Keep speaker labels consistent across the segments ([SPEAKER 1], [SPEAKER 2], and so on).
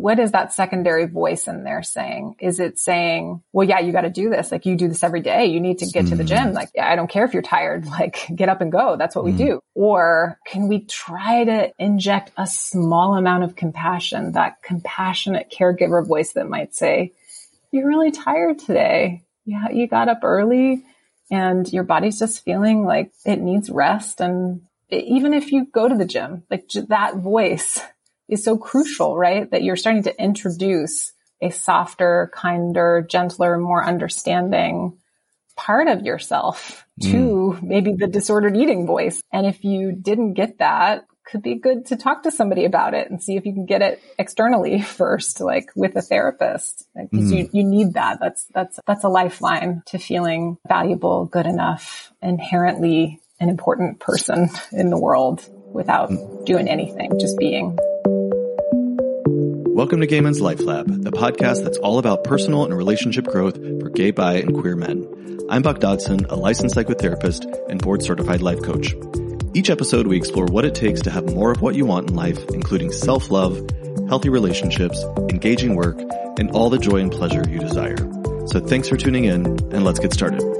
[SPEAKER 1] what is that secondary voice in there saying? Is it saying, well, yeah, you got to do this. Like you do this every day. You need to get mm. to the gym. Mm. Like, I don't care if you're tired. Like get up and go. That's what mm. we do. Or can we try to inject a small amount of compassion, that compassionate caregiver voice that might say, you're really tired today. Yeah, you got up early and your body's just feeling like it needs rest. And even if you go to the gym, like that voice is so crucial, right? That you're starting to introduce a softer, kinder, gentler, more understanding part of yourself to mm. maybe the disordered eating voice. And if you didn't get that, could be good to talk to somebody about it and see if you can get it externally first, like with a therapist. Because mm. you, you need that. That's, that's, that's a lifeline to feeling valuable, good enough, inherently an important person in the world without doing anything, just being.
[SPEAKER 2] Welcome to Gay Men's Life Lab, the podcast that's all about personal and relationship growth for gay, bi, and queer men. I'm Buck Dodson, a licensed psychotherapist and board certified life coach. Each episode, we explore what it takes to have more of what you want in life, including self-love, healthy relationships, engaging work, and all the joy and pleasure you desire. So thanks for tuning in, and let's get started.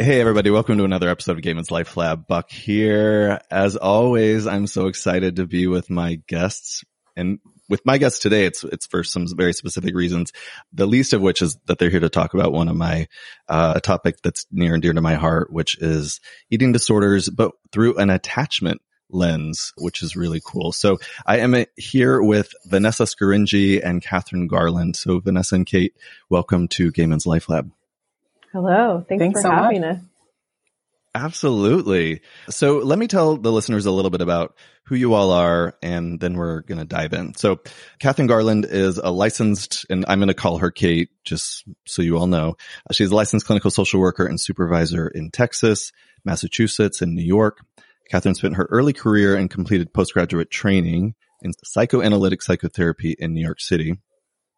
[SPEAKER 2] Hey everybody, welcome to another episode of Gay Men's Life Lab. Buck here. As always, I'm so excited to be with my guests and with my guests today, it's, it's for some very specific reasons. The least of which is that they're here to talk about one of my, uh, a topic that's near and dear to my heart, which is eating disorders, but through an attachment lens, which is really cool. So I am here with Vanessa Scaringi and Kathryn Garland. So Vanessa and Kate, welcome to Gay Men's Life Lab.
[SPEAKER 3] Hello. Thanks, Thanks for so having much. us.
[SPEAKER 2] Absolutely. So let me tell the listeners a little bit about who you all are, and then we're going to dive in. So Kathryn Garland is a licensed, and I'm going to call her Kate, just so you all know. She's a licensed clinical social worker and supervisor in Texas, Massachusetts, and New York. Kathryn spent her early career and completed postgraduate training in psychoanalytic psychotherapy in New York City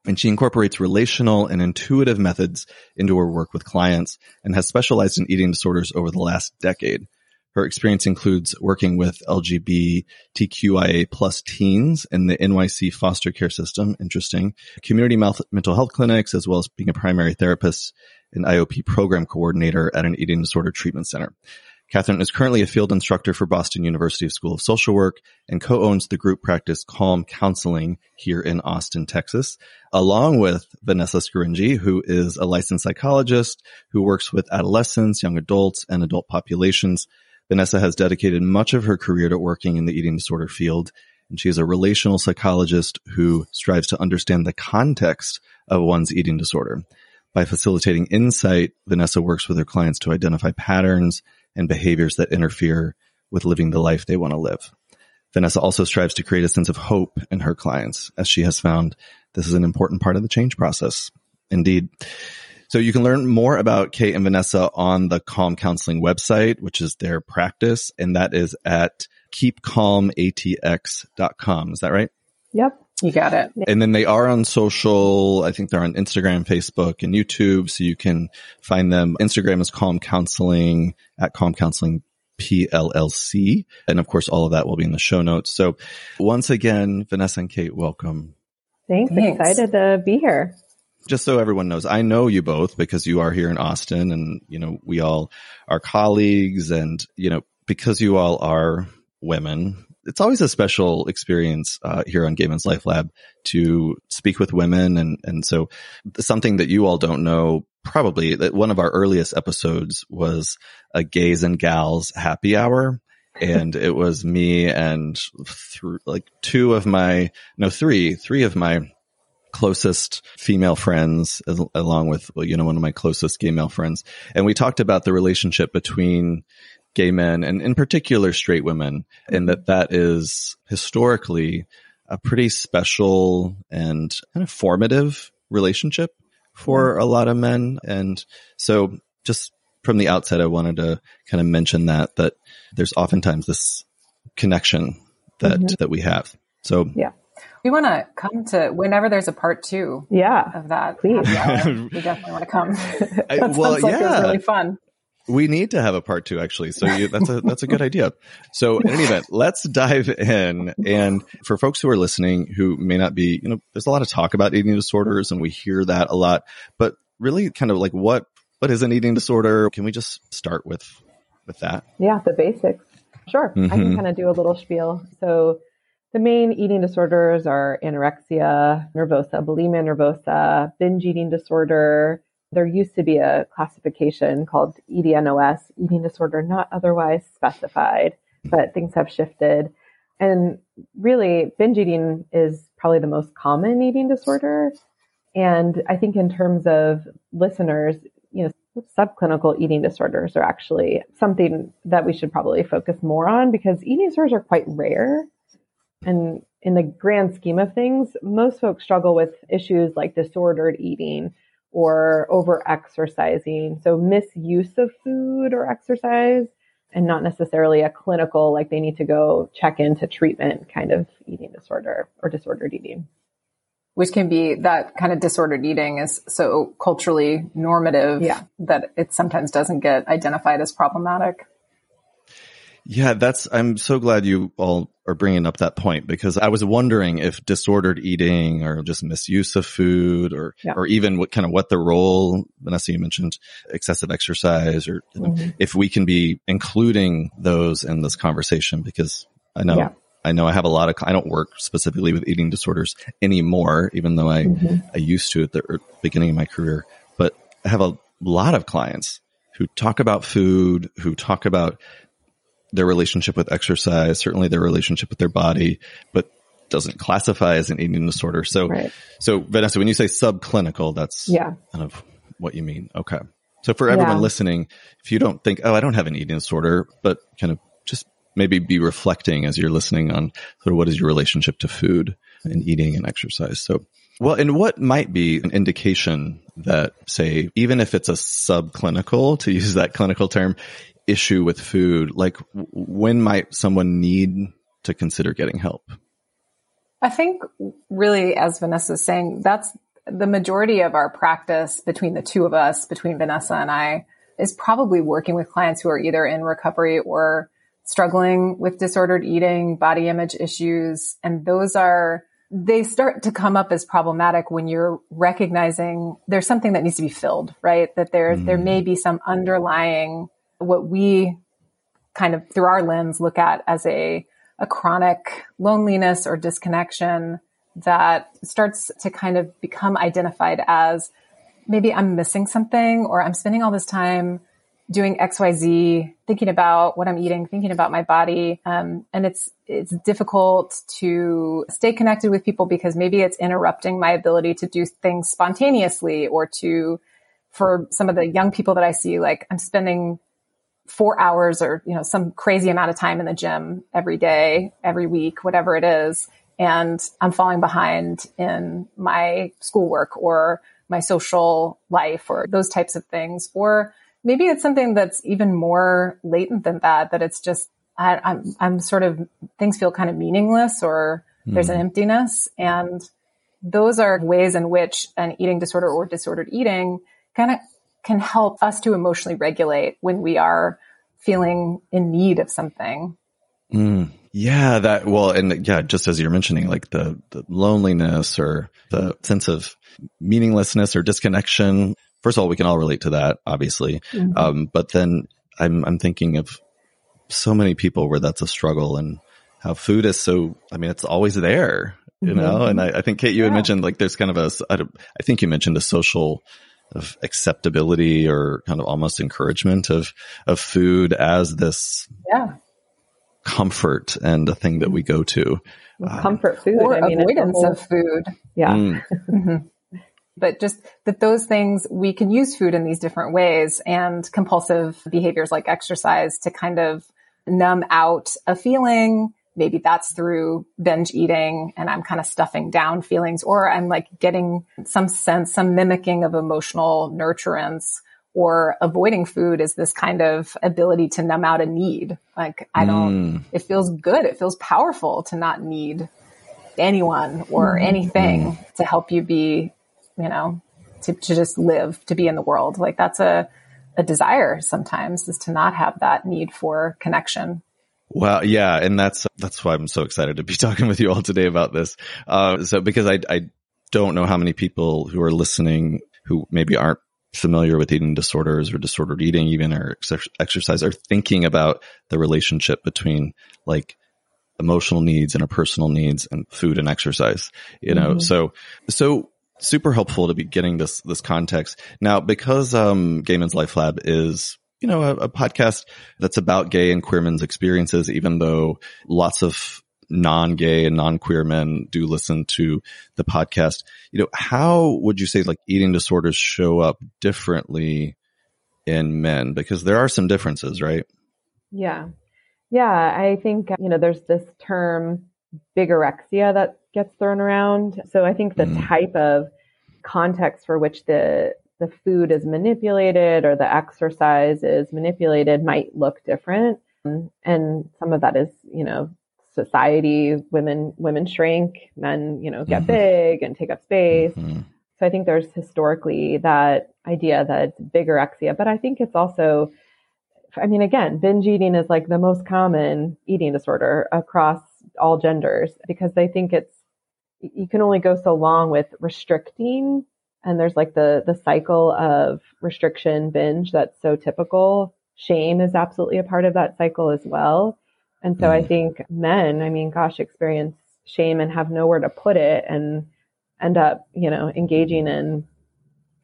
[SPEAKER 2] and she incorporates relational and intuitive methods into her work with clients and has specialized in eating disorders over the last decade. Her experience includes working with LGBTQIA plus teens in the NYC foster care system. Interesting. Community mental health clinics, as well as being a primary therapist and IOP program coordinator at an eating disorder treatment center. Kathryn is currently a field instructor for Boston University School of Social Work and co-owns the group practice Calm Counseling here in Austin, Texas, along with Vanessa Scaringi, who is a licensed psychologist who works with adolescents, young adults, and adult populations. Vanessa has dedicated much of her career to working in the eating disorder field, and she is a relational psychologist who strives to understand the context of one's eating disorder. By facilitating insight, Vanessa works with her clients to identify patterns, and behaviors that interfere with living the life they want to live. Vanessa also strives to create a sense of hope in her clients, as she has found this is an important part of the change process. Indeed. So you can learn more about Kate and Vanessa on the Calm Counseling website, which is their practice, and that is at keepcalmatx.com. Is that right?
[SPEAKER 3] Yep.
[SPEAKER 1] You got it.
[SPEAKER 2] And then they are on social. I think they're on Instagram, Facebook, and YouTube. So you can find them. Instagram is Calm Counseling at Calm Counseling PLLC. And of course, all of that will be in the show notes. So once again, Vanessa and Kate, welcome.
[SPEAKER 3] Thanks. Thanks. Excited to be here.
[SPEAKER 2] Just so everyone knows, I know you both because you are here in Austin and, you know, we all are colleagues and, you know, because you all are women, it's always a special experience uh, here on Gay Men's Life Lab to speak with women, and and so something that you all don't know probably that one of our earliest episodes was a gays and gals happy hour. and it was me and th- like two of my, no, three, three of my closest female friends along with, you know, one of my closest gay male friends. And we talked about the relationship between gay men and in particular straight women and that that is historically a pretty special and kind of formative relationship for a lot of men. And so just from the outset, I wanted to kind of mention that, that there's oftentimes this connection that, mm-hmm. that we have. So
[SPEAKER 3] yeah.
[SPEAKER 1] We want to come to whenever there's a part two.
[SPEAKER 3] Yeah,
[SPEAKER 1] of that.
[SPEAKER 3] Please,
[SPEAKER 1] we definitely want to come. that I, well, sounds like yeah. it was really fun.
[SPEAKER 2] We need to have a part two, actually. So you, that's a that's a good idea. So in any event, let's dive in. And for folks who are listening who may not be, you know, there's a lot of talk about eating disorders, and we hear that a lot. But really, kind of like what what is an eating disorder? Can we just start with with that?
[SPEAKER 3] Yeah, the basics. Sure, mm-hmm. I can mm-hmm. kind of do a little spiel. So the main eating disorders are anorexia nervosa, bulimia nervosa, binge eating disorder, there used to be a classification called EDNOS, eating disorder not otherwise specified, but things have shifted. And really, binge eating is probably the most common eating disorder. And I think in terms of listeners, you know, subclinical eating disorders are actually something that we should probably focus more on because eating disorders are quite rare. And in the grand scheme of things, most folks struggle with issues like disordered eating, or over exercising. So misuse of food or exercise and not necessarily a clinical, like they need to go check into treatment kind of eating disorder or disordered eating.
[SPEAKER 1] Which can be that kind of disordered eating is so culturally normative yeah. that it sometimes doesn't get identified as problematic.
[SPEAKER 2] Yeah, that's, I'm so glad you all are bringing up that point because I was wondering if disordered eating or just misuse of food or, yeah. or even what kind of what the role, Vanessa, you mentioned excessive exercise or mm-hmm. if we can be including those in this conversation because I know, yeah. I know I have a lot of, I don't work specifically with eating disorders anymore, even though I, mm-hmm. I used to at the er, beginning of my career, but I have a lot of clients who talk about food, who talk about their relationship with exercise, certainly their relationship with their body, but doesn't classify as an eating disorder. So, right. so Vanessa, when you say subclinical, that's yeah. kind of what you mean. Okay. So for everyone yeah. listening, if you don't think, oh, I don't have an eating disorder, but kind of just maybe be reflecting as you're listening on sort of what is your relationship to food and eating and exercise. So, well, and what might be an indication that say, even if it's a subclinical, to use that clinical term, issue with food, like when might someone need to consider getting help?
[SPEAKER 1] I think really, as Vanessa is saying, that's the majority of our practice between the two of us, between Vanessa and I, is probably working with clients who are either in recovery or struggling with disordered eating, body image issues. And those are, they start to come up as problematic when you're recognizing there's something that needs to be filled, right? That there, mm. there may be some underlying what we kind of through our lens look at as a, a chronic loneliness or disconnection that starts to kind of become identified as maybe I'm missing something or I'm spending all this time doing XYZ, thinking about what I'm eating, thinking about my body. Um, and it's, it's difficult to stay connected with people because maybe it's interrupting my ability to do things spontaneously or to, for some of the young people that I see, like I'm spending four hours or, you know, some crazy amount of time in the gym every day, every week, whatever it is. And I'm falling behind in my schoolwork or my social life or those types of things. Or maybe it's something that's even more latent than that, that it's just, I, am I'm, I'm sort of, things feel kind of meaningless or mm. there's an hmm. emptiness. And those are ways in which an eating disorder or disordered eating kind of can help us to emotionally regulate when we are feeling in need of something.
[SPEAKER 2] Mm. Yeah, that well, and yeah, just as you're mentioning, like the, the loneliness or the sense of meaninglessness or disconnection. First of all, we can all relate to that, obviously. Mm-hmm. Um, but then I'm I'm thinking of so many people where that's a struggle and how food is so. I mean, it's always there, you mm-hmm. know. And I, I, think Kate, you yeah. had mentioned like there's kind of a. I think you mentioned a social of acceptability or kind of almost encouragement of, of food as this
[SPEAKER 1] yeah.
[SPEAKER 2] comfort and a thing that we go to.
[SPEAKER 3] Comfort um, food.
[SPEAKER 1] Or I mean, avoidance whole, of food.
[SPEAKER 3] Yeah. Mm.
[SPEAKER 1] mm-hmm. But just that those things, we can use food in these different ways and compulsive behaviors like exercise to kind of numb out a feeling, maybe that's through binge eating and I'm kind of stuffing down feelings or I'm like getting some sense, some mimicking of emotional nurturance or avoiding food is this kind of ability to numb out a need. Like I don't, mm. it feels good. It feels powerful to not need anyone or mm. anything mm. to help you be, you know, to, to just live, to be in the world. Like that's a, a desire sometimes is to not have that need for connection.
[SPEAKER 2] Well, yeah, and that's that's why I'm so excited to be talking with you all today about this. Uh, so because I I don't know how many people who are listening who maybe aren't familiar with eating disorders or disordered eating, even or ex- exercise, are thinking about the relationship between like emotional needs, and our personal needs, and food and exercise. You know, mm-hmm. so so super helpful to be getting this this context now because um, Gay Men's Life Lab is you know a, a podcast that's about gay and queer men's experiences, even though lots of non-gay and non-queer men do listen to the podcast. You know, how would you say like eating disorders show up differently in men? Because there are some differences, right?
[SPEAKER 3] Yeah. Yeah. I think, you know, there's this term bigorexia that gets thrown around. So I think the mm. type of context for which the the food is manipulated or the exercise is manipulated might look different. And some of that is, you know, society, women women shrink, men, you know, get mm-hmm. big and take up space. Mm-hmm. So I think there's historically that idea that it's bigorexia, but I think it's also I mean again, binge eating is like the most common eating disorder across all genders because they think it's you can only go so long with restricting and there's like the the cycle of restriction binge that's so typical shame is absolutely a part of that cycle as well and so mm. I think men, I mean, gosh, experience shame and have nowhere to put it and end up, you know, engaging in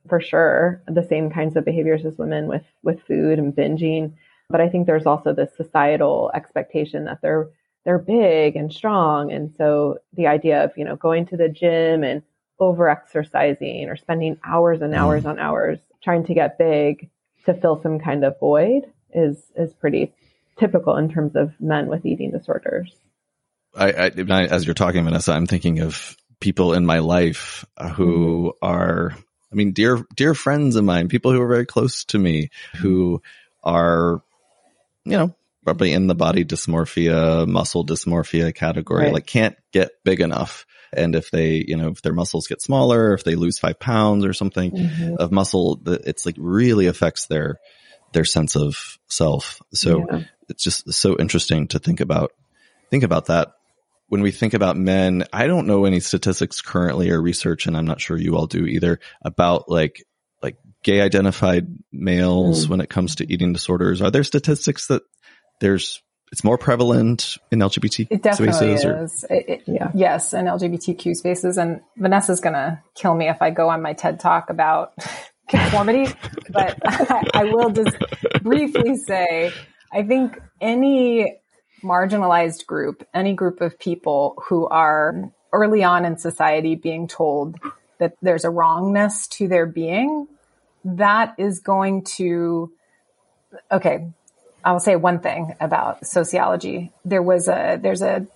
[SPEAKER 3] for sure the same kinds of behaviors as women with with food and binging. But I think there's also this societal expectation that they're they're big and strong. And so the idea of, you know, going to the gym and over exercising or spending hours and hours mm. on hours trying to get big to fill some kind of void is is pretty typical in terms of men with eating disorders.
[SPEAKER 2] I, I, as you're talking, Vanessa, I'm thinking of people in my life who mm-hmm. are, I mean, dear, dear friends of mine, people who are very close to me who are, you know, probably in the body dysmorphia, muscle dysmorphia category, right. like can't get big enough. And if they, you know, if their muscles get smaller, if they lose five pounds or something mm-hmm. of muscle, it's like really affects their, their sense of self. So yeah it's just so interesting to think about, think about that. When we think about men, I don't know any statistics currently or research, and I'm not sure you all do either about like, like gay identified males mm. when it comes to eating disorders. Are there statistics that there's it's more prevalent in LGBT
[SPEAKER 1] it definitely spaces? Is. It, it, yeah. Yes, in LGBTQ spaces. And Vanessa's going to kill me if I go on my TED talk about conformity, but I, I, will just briefly say I think any marginalized group, any group of people who are early on in society being told that there's a wrongness to their being, that is going to, okay, I'll say one thing about sociology. There was a, there's a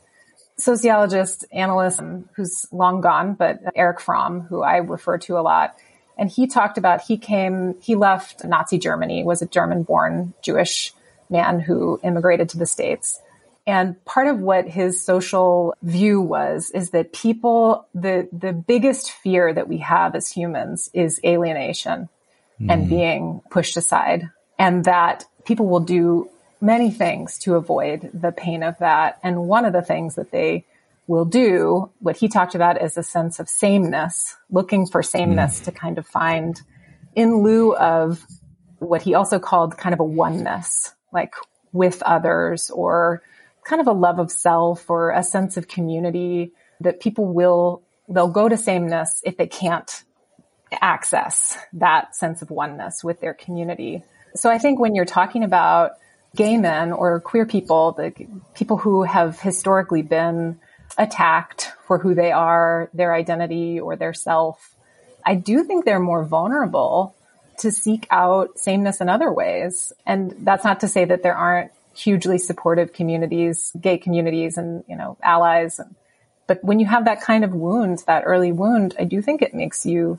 [SPEAKER 1] sociologist, analyst who's long gone, but Erich Fromm, who I refer to a lot. And he talked about, he came, he left Nazi Germany, was a German born Jewish man who immigrated to the States. And part of what his social view was is that people, the, the biggest fear that we have as humans is alienation mm. and being pushed aside. And that people will do many things to avoid the pain of that. And one of the things that they will do, what he talked about is a sense of sameness, looking for sameness mm. to kind of find in lieu of what he also called kind of a oneness like with others or kind of a love of self or a sense of community that people will, they'll go to sameness if they can't access that sense of oneness with their community. So I think when you're talking about gay men or queer people, the people who have historically been attacked for who they are, their identity or their self, I do think they're more vulnerable to seek out sameness in other ways. And that's not to say that there aren't hugely supportive communities, gay communities and, you know, allies. But when you have that kind of wound, that early wound, I do think it makes you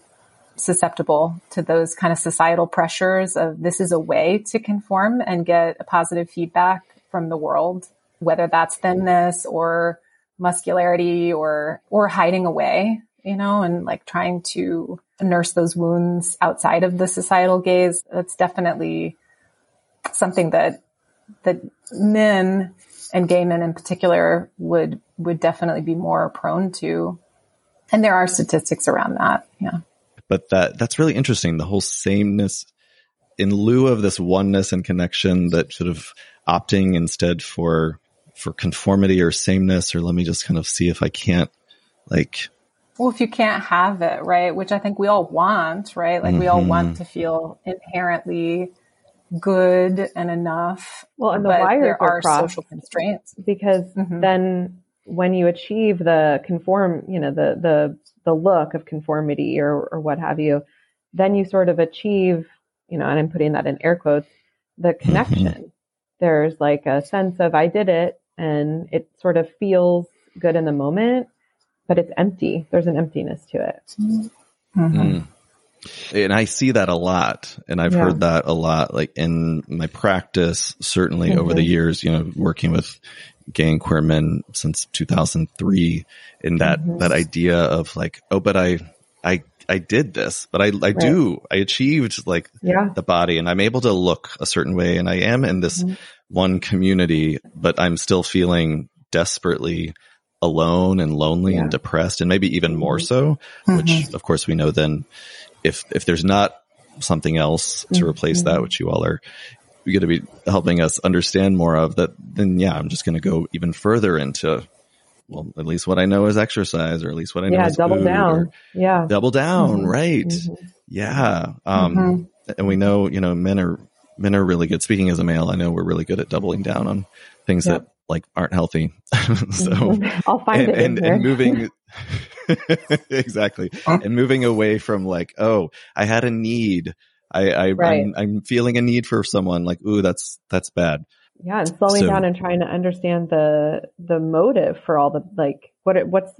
[SPEAKER 1] susceptible to those kind of societal pressures of this is a way to conform and get a positive feedback from the world, whether that's thinness or muscularity or, or hiding away you know, and like trying to nurse those wounds outside of the societal gaze. That's definitely something that, that men and gay men in particular would, would definitely be more prone to. And there are statistics around that. Yeah.
[SPEAKER 2] But that, that's really interesting. The whole sameness in lieu of this oneness and connection that sort of opting instead for, for conformity or sameness, or let me just kind of see if I can't like
[SPEAKER 1] well, if you can't have it, right, which I think we all want, right? Like mm-hmm. we all want mm-hmm. to feel inherently good and enough.
[SPEAKER 3] Well, and the wires there are, are social constraints because mm-hmm. then when you achieve the conform, you know, the the the look of conformity or or what have you, then you sort of achieve, you know, and I'm putting that in air quotes, the mm-hmm. connection. Mm-hmm. There's like a sense of I did it and it sort of feels good in the moment but it's empty. There's an emptiness to it. Mm-hmm.
[SPEAKER 2] Mm. And I see that a lot. And I've yeah. heard that a lot, like in my practice, certainly mm-hmm. over the years, you know, working with gay and queer men since 2003 in that, mm-hmm. that idea of like, oh, but I, I, I did this, but I, I right. do, I achieved like yeah. the body and I'm able to look a certain way and I am in this mm-hmm. one community, but I'm still feeling desperately alone and lonely yeah. and depressed and maybe even more mm-hmm. so, mm-hmm. which of course we know then if, if there's not something else to mm-hmm. replace that, which you all are going to be helping us understand more of that, then yeah, I'm just going to go even further into, well, at least what I know is exercise or at least what I know is
[SPEAKER 3] double down. Yeah.
[SPEAKER 2] Double down. Mm-hmm. Right. Mm-hmm. Yeah. Um, mm-hmm. and we know, you know, men are, men are really good. Speaking as a male, I know we're really good at doubling down on things yep. that like aren't healthy. so
[SPEAKER 3] I'll find
[SPEAKER 2] and, it and, and moving exactly and moving away from like, oh, I had a need. I, I right. I'm, I'm, feeling a need for someone like, ooh, that's, that's bad.
[SPEAKER 3] Yeah. And slowing so, down and trying to understand the, the motive for all the, like, what, it, what's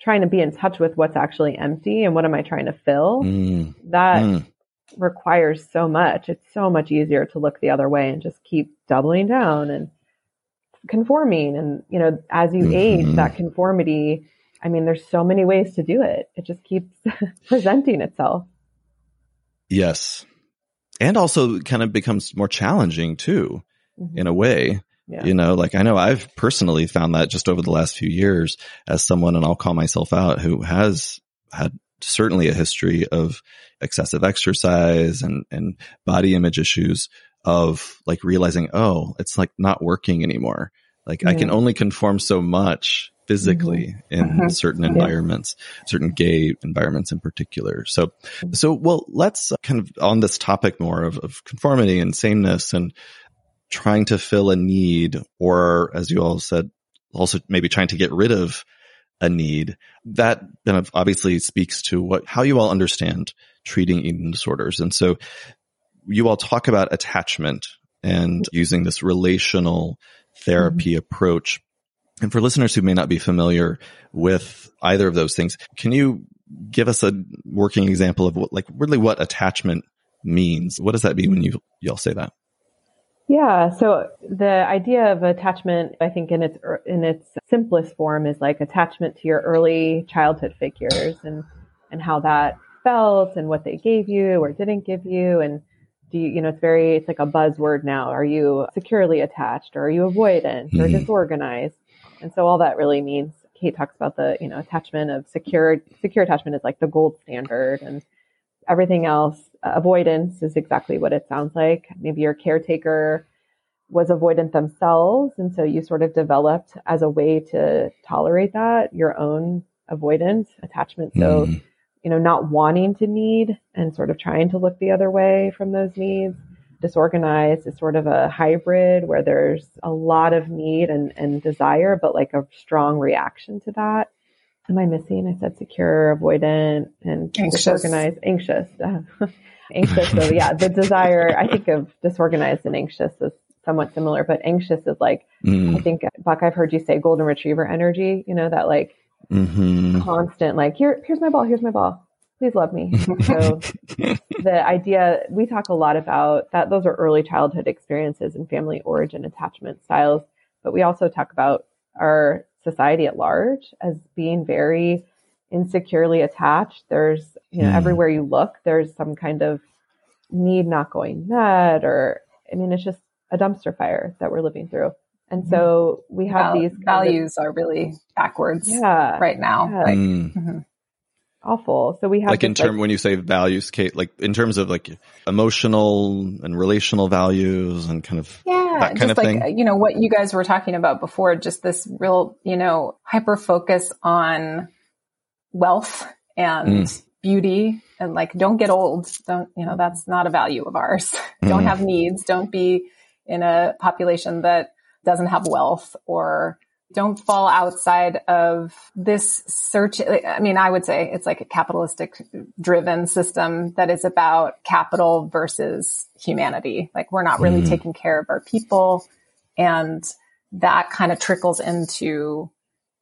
[SPEAKER 3] trying to be in touch with what's actually empty and what am I trying to fill? Mm, that mm. requires so much. It's so much easier to look the other way and just keep doubling down and, conforming. And, you know, as you mm-hmm. age, that conformity, I mean, there's so many ways to do it. It just keeps presenting itself.
[SPEAKER 2] Yes. And also kind of becomes more challenging too, mm-hmm. in a way. Yeah. You know, like I know I've personally found that just over the last few years as someone, and I'll call myself out, who has had certainly a history of excessive exercise and, and body image issues of like realizing, oh, it's like not working anymore. Like I can only conform so much physically mm-hmm. in uh-huh. certain environments, yeah. certain gay environments in particular. So, mm-hmm. so well, let's kind of on this topic more of, of conformity and sameness and trying to fill a need or as you all said, also maybe trying to get rid of a need that kind of obviously speaks to what, how you all understand treating eating disorders. And so you all talk about attachment and using this relational therapy mm-hmm. approach. And for listeners who may not be familiar with either of those things, can you give us a working example of what, like really what attachment means? What does that mean when you, y'all say that?
[SPEAKER 3] Yeah. So the idea of attachment, I think in its, in its simplest form is like attachment to your early childhood figures and, and how that felt and what they gave you or didn't give you. And do you, you know, it's very, it's like a buzzword now. Are you securely attached or are you avoidant mm-hmm. or disorganized? And so all that really means, Kate talks about the, you know, attachment of secure, secure attachment is like the gold standard and everything else, uh, avoidance is exactly what it sounds like. Maybe your caretaker was avoidant themselves. And so you sort of developed as a way to tolerate that, your own avoidance attachment. So, mm-hmm you know, not wanting to need and sort of trying to look the other way from those needs. Disorganized is sort of a hybrid where there's a lot of need and, and desire, but like a strong reaction to that. Am I missing? I said secure, avoidant, and anxious. disorganized, anxious. anxious. So yeah, the desire, I think of disorganized and anxious as somewhat similar, but anxious is like, mm. I think, Buck, I've heard you say golden retriever energy, you know, that like mm-hmm. constant, like, here, here's my ball, here's my ball. Please love me. so the idea, we talk a lot about that. Those are early childhood experiences and family origin attachment styles. But we also talk about our society at large as being very insecurely attached. There's, you know,
[SPEAKER 2] Mm.
[SPEAKER 3] everywhere you look, there's some kind of need not going met or, I mean, it's just a dumpster fire that we're living through. And so we have
[SPEAKER 1] Val-
[SPEAKER 3] these kind of-
[SPEAKER 1] values are really backwards
[SPEAKER 3] yeah,
[SPEAKER 1] right now.
[SPEAKER 3] Yeah.
[SPEAKER 1] Like,
[SPEAKER 2] Mm.
[SPEAKER 1] mhm.
[SPEAKER 3] Awful. So we have
[SPEAKER 2] like in
[SPEAKER 3] this,
[SPEAKER 2] term when you say values, Kate, like in terms of like emotional and relational values and kind of
[SPEAKER 1] Yeah,
[SPEAKER 2] that kind
[SPEAKER 1] just
[SPEAKER 2] of
[SPEAKER 1] like
[SPEAKER 2] thing?
[SPEAKER 1] you know what you guys were talking about before, just this real you know hyper focus on wealth and
[SPEAKER 2] Mm.
[SPEAKER 1] beauty and like don't get old. Don't you know that's not a value of ours. don't
[SPEAKER 2] Mhm.
[SPEAKER 1] have needs. Don't be in a population that doesn't have wealth or don't fall outside of this search. I mean, I would say it's like a capitalistic driven system that is about capital versus humanity. Like we're not really
[SPEAKER 2] Mhm.
[SPEAKER 1] taking care of our people. And that kind of trickles into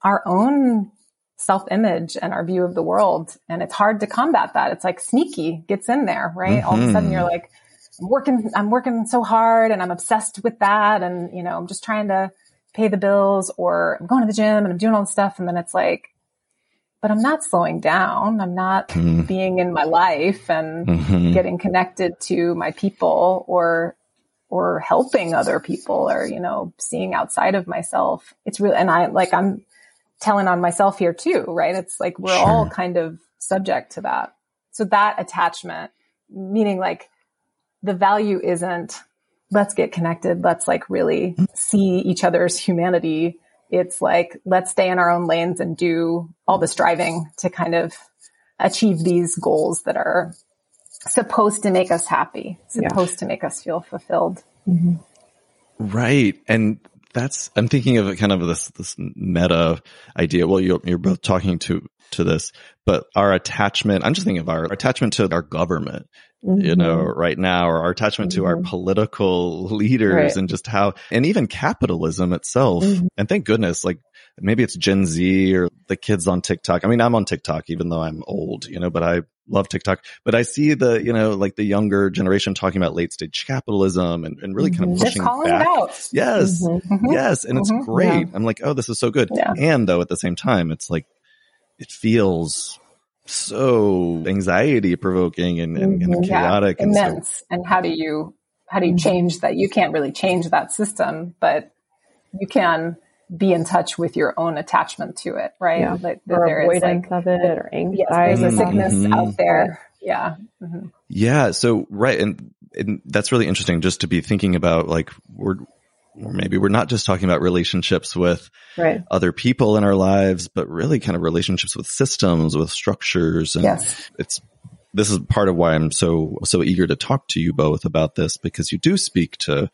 [SPEAKER 1] our own self image and our view of the world. And it's hard to combat that. It's like sneaky gets in there, right? All of a sudden
[SPEAKER 2] Mhm.
[SPEAKER 1] you're like, I'm working, I'm working so hard and I'm obsessed with that. And, you know, I'm just trying to pay the bills or I'm going to the gym and I'm doing all this stuff. And then it's like, but I'm not slowing down. I'm not
[SPEAKER 2] Mhm.
[SPEAKER 1] being in my life and
[SPEAKER 2] Mhm.
[SPEAKER 1] getting connected to my people or, or helping other people or, you know, seeing outside of myself. It's really, and I like, I'm telling on myself here too, right? It's like we're all kind of subject to that. So that attachment, meaning like the value isn't let's get connected. Let's like really see each other's humanity. It's like, let's stay in our own lanes and do all the striving to kind of achieve these goals that are supposed to make us happy,
[SPEAKER 3] Yeah.
[SPEAKER 1] supposed to make us feel fulfilled. Mm-hmm.
[SPEAKER 2] Right. And that's, I'm thinking of it kind of this, this meta idea. Well, you're, you're both talking to, to this, but our attachment, I'm just thinking of our attachment to our government, you know, right now, or our attachment to our
[SPEAKER 3] Mhm.
[SPEAKER 2] political leaders
[SPEAKER 3] Right.
[SPEAKER 2] and just how, and even capitalism itself.
[SPEAKER 3] Mhm.
[SPEAKER 2] And thank goodness, like maybe it's Gen Z or the kids on TikTok. I mean, I'm on TikTok, even though I'm old, you know, but I love TikTok, but I see the, you know, like the younger generation talking about late stage capitalism and, and really kind of
[SPEAKER 3] Mhm.
[SPEAKER 1] Just
[SPEAKER 2] pushing
[SPEAKER 1] calling
[SPEAKER 2] back.
[SPEAKER 1] it out.
[SPEAKER 2] Yes. Yes. And it's great. I'm like, oh, this is so good.
[SPEAKER 1] Yeah.
[SPEAKER 2] And though at the same time, it's like, it feels so anxiety provoking and, and, and
[SPEAKER 3] Mhm.
[SPEAKER 1] Yeah,
[SPEAKER 2] chaotic. and so,
[SPEAKER 1] immense. And how do you, how do you
[SPEAKER 3] Mhm.
[SPEAKER 1] change that? You can't really change that system, but you can be in touch with your own attachment to it, right?
[SPEAKER 3] Yeah.
[SPEAKER 1] Like, that
[SPEAKER 3] Or
[SPEAKER 1] there is
[SPEAKER 3] avoidance
[SPEAKER 1] like,
[SPEAKER 3] of it or
[SPEAKER 1] yes,
[SPEAKER 3] anxiety.
[SPEAKER 1] there's a sickness
[SPEAKER 2] Mhm.
[SPEAKER 1] out there. Yeah. Mhm.
[SPEAKER 2] yeah. So, right. And, and that's really interesting just to be thinking about like, we're, or maybe we're not just talking about relationships with
[SPEAKER 3] Right.
[SPEAKER 2] other people in our lives, but really kind of relationships with systems, with structures. And
[SPEAKER 1] Yes.
[SPEAKER 2] it's, this is part of why I'm so, so eager to talk to you both about this because you do speak to,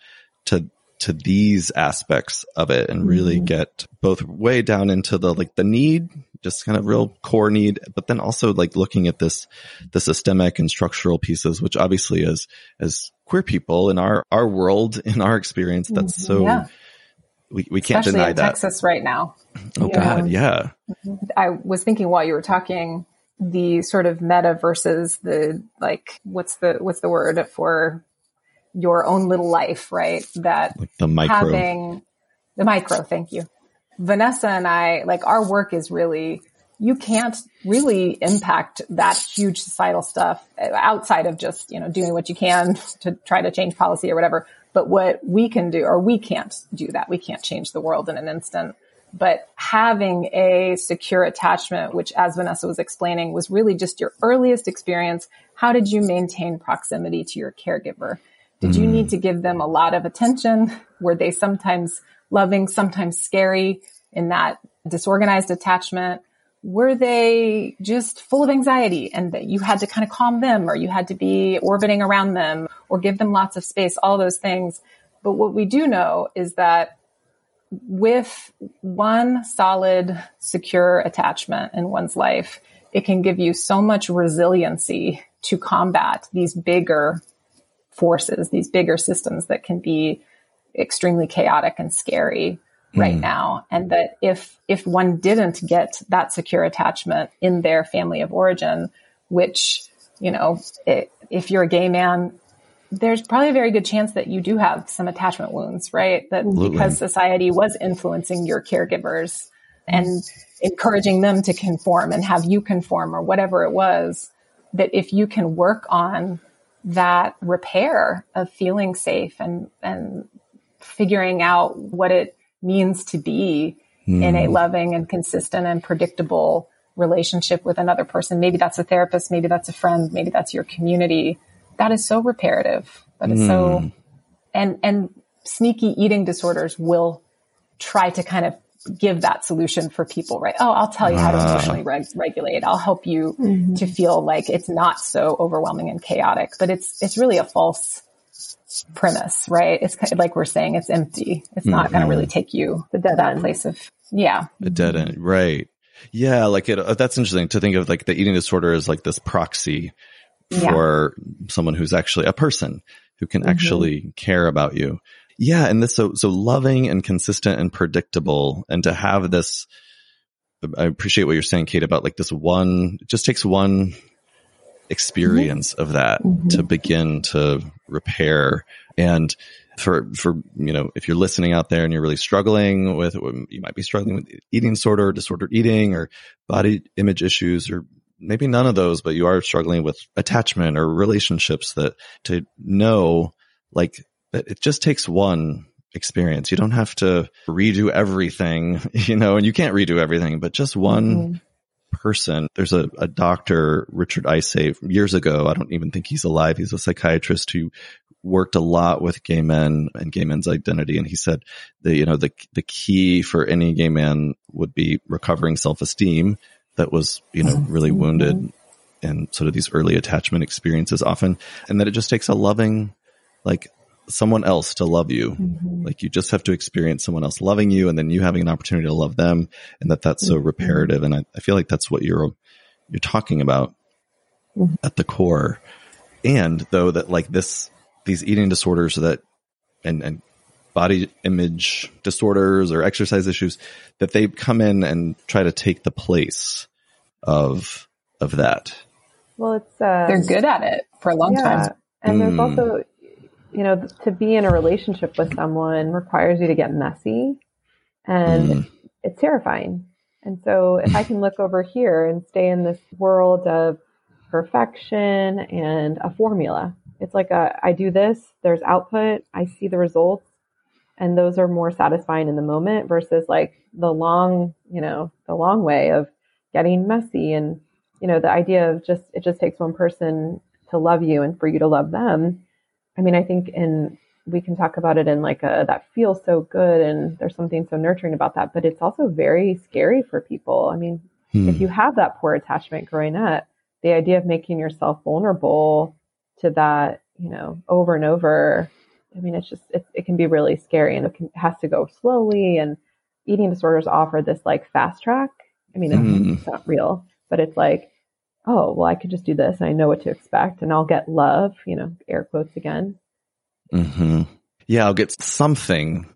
[SPEAKER 2] to, to these aspects of it and really
[SPEAKER 3] Mhm.
[SPEAKER 2] get both way down into the, like the need, just kind of real core need, but then also like looking at this, the systemic and structural pieces, which obviously as, as queer people in our, our world, in our experience, that's mm-hmm. so,
[SPEAKER 1] Yeah.
[SPEAKER 2] we, we can't
[SPEAKER 1] Especially
[SPEAKER 2] deny
[SPEAKER 1] in
[SPEAKER 2] that.
[SPEAKER 1] Texas right now.
[SPEAKER 2] Oh
[SPEAKER 3] Yeah.
[SPEAKER 2] God. Yeah. Mm-hmm.
[SPEAKER 1] I was thinking while you were talking, the sort of meta versus the like, what's the what's the word for your own little life, right? That
[SPEAKER 2] Like the micro.
[SPEAKER 1] having the micro. Thank you, Vanessa and I. Like our work is really you can't really impact that huge societal stuff outside of just you know doing what you can to try to change policy or whatever. But what we can do, or we can't do that. We can't change the world in an instant but having a secure attachment, which as Vanessa was explaining was really just your earliest experience. How did you maintain proximity to your caregiver? Did you
[SPEAKER 2] Mm.
[SPEAKER 1] need to give them a lot of attention? Were they sometimes loving, sometimes scary in that disorganized attachment? Were they just full of anxiety and that you had to kind of calm them or you had to be orbiting around them or give them lots of space, all those things. But what we do know is that with one solid, secure attachment in one's life, it can give you so much resiliency to combat these bigger forces, these bigger systems that can be extremely chaotic and scary right
[SPEAKER 2] Hmm.
[SPEAKER 1] now. And that if, if one didn't get that secure attachment in their family of origin, which, you know, i if you're a gay man, there's probably a very good chance that you do have some attachment wounds, right? That
[SPEAKER 2] Absolutely.
[SPEAKER 1] because society was influencing your caregivers and encouraging them to conform and have you conform or whatever it was, that if you can work on that repair of feeling safe and, and figuring out what it means to be mm. in a hmm. loving and consistent and predictable relationship with another person. Maybe that's a therapist. Maybe that's a friend. Maybe that's your community. That is so reparative. That is mm. so, hmm. and, and sneaky eating disorders will try to kind of give that solution for people, right? Oh, I'll tell you how to ah. emotionally reg- regulate. I'll help you mm-hmm. to feel like it's not so overwhelming and chaotic, but it's, it's really a false premise, right? It's kind of like we're saying it's empty. It's not mm-hmm. going to really take you to that end. place of, yeah.
[SPEAKER 2] A dead end. Right. Yeah. Like it, uh, that's interesting to think of like the eating disorder as like this proxy for yeah. someone who's actually a person who can mm-hmm. actually care about you. Yeah. And this, so, so loving and consistent and predictable and to have this, I appreciate what you're saying, Kate, about like this one, it just takes one experience mm-hmm. of that mm-hmm. to begin to repair. And for, for, you know, if you're listening out there and you're really struggling with, you might be struggling with eating disorder, disordered eating or body image issues or maybe none of those, but you are struggling with attachment or relationships that to know like it just takes one experience. You don't have to redo everything, you know, and you can't redo everything, but just one mm-hmm. Person. There's a, a doctor, Richard Isay, years ago. I don't even think he's alive. He's a psychiatrist who worked a lot with gay men and gay men's identity. And he said the, you know, the, the key for any gay man would be recovering self-esteem that was, you know, really mm-hmm. wounded and sort of these early attachment experiences often. And that it just takes a loving, like someone else to love you. Mm-hmm. Like you just have to experience someone else loving you and then you having an opportunity to love them and that that's so mm-hmm. reparative. And I, I, feel like that's what you're, you're talking about mm-hmm. at the core. And though that like this, these eating disorders that, and, and body image disorders or exercise issues that they come in and try to take the place of, of that.
[SPEAKER 3] Well, it's, uh,
[SPEAKER 1] they're good at it for a long yeah. time.
[SPEAKER 3] And there's mm. also, you know, to be in a relationship with someone requires you to get messy and mm. it's terrifying. And so if I can look over here and stay in this world of perfection and a formula, it's like a, I do this, there's output, I see the results, and those are more satisfying in the moment versus like the long, you know, the long way of getting messy and, you know, the idea of just, it just takes one person to love you and for you to love them I mean, I think in we can talk about it in like a that feels so good and there's something so nurturing about that, but it's also very scary for people. I mean, hmm. if you have that poor attachment growing up, the idea of making yourself vulnerable to that, you know, over and over, I mean, it's just it, it can be really scary and it, can, has to go slowly. And eating disorders offer this like fast track. I mean, hmm. it's not real, but it's like oh, well, I could just do this and I know what to expect and I'll get love, you know, air quotes again.
[SPEAKER 2] Mm-hmm. Yeah, I'll get something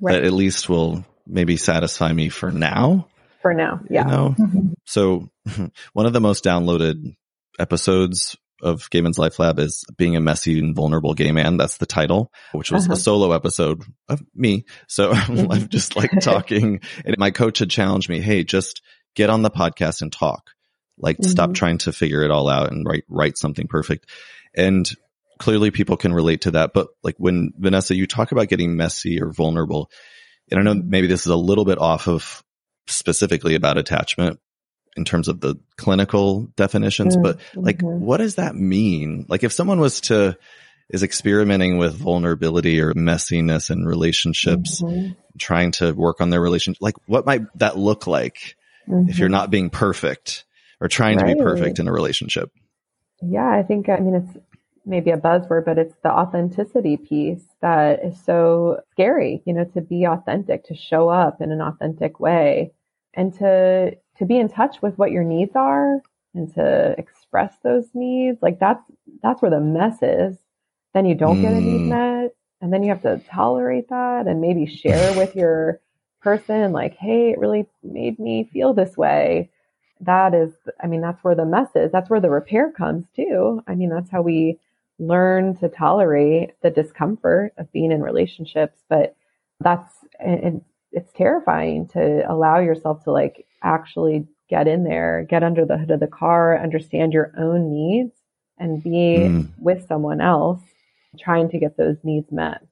[SPEAKER 2] right. that at least will maybe satisfy me for now.
[SPEAKER 3] For now, yeah.
[SPEAKER 2] You know? mm-hmm. So one of the most downloaded episodes of Gay Men's Life Lab is being a messy and vulnerable gay man. That's the title, which was uh-huh. a solo episode of me. So I'm just like talking and my coach had challenged me, Hey, just get on the podcast and talk. Like mm-hmm. stop trying to figure it all out and write, write something perfect. And clearly people can relate to that. But like when Vanessa, you talk about getting messy or vulnerable, and I know maybe this is a little bit off of specifically about attachment in terms of the clinical definitions, mm-hmm. but like, mm-hmm. what does that mean? Like if someone was to, is experimenting with vulnerability or messiness in relationships, mm-hmm. trying to work on their relationship, like what might that look like if you're mm-hmm. not being perfect? Or trying right. to be perfect in a relationship.
[SPEAKER 3] Yeah, I think, I mean, it's maybe a buzzword, but it's the authenticity piece that is so scary, you know, to be authentic, to show up in an authentic way and to, to be in touch with what your needs are and to express those needs. Like that's, that's where the mess is. Then you don't mm. get a need met and then you have to tolerate that and maybe share with your person like, Hey, it really made me feel this way that is, I mean, that's where the mess is. That's where the repair comes too. I mean, that's how we learn to tolerate the discomfort of being in relationships. But that's, and it's terrifying to allow yourself to like actually get in there, get under the hood of the car, understand your own needs and be mm. with someone else trying to get those needs met.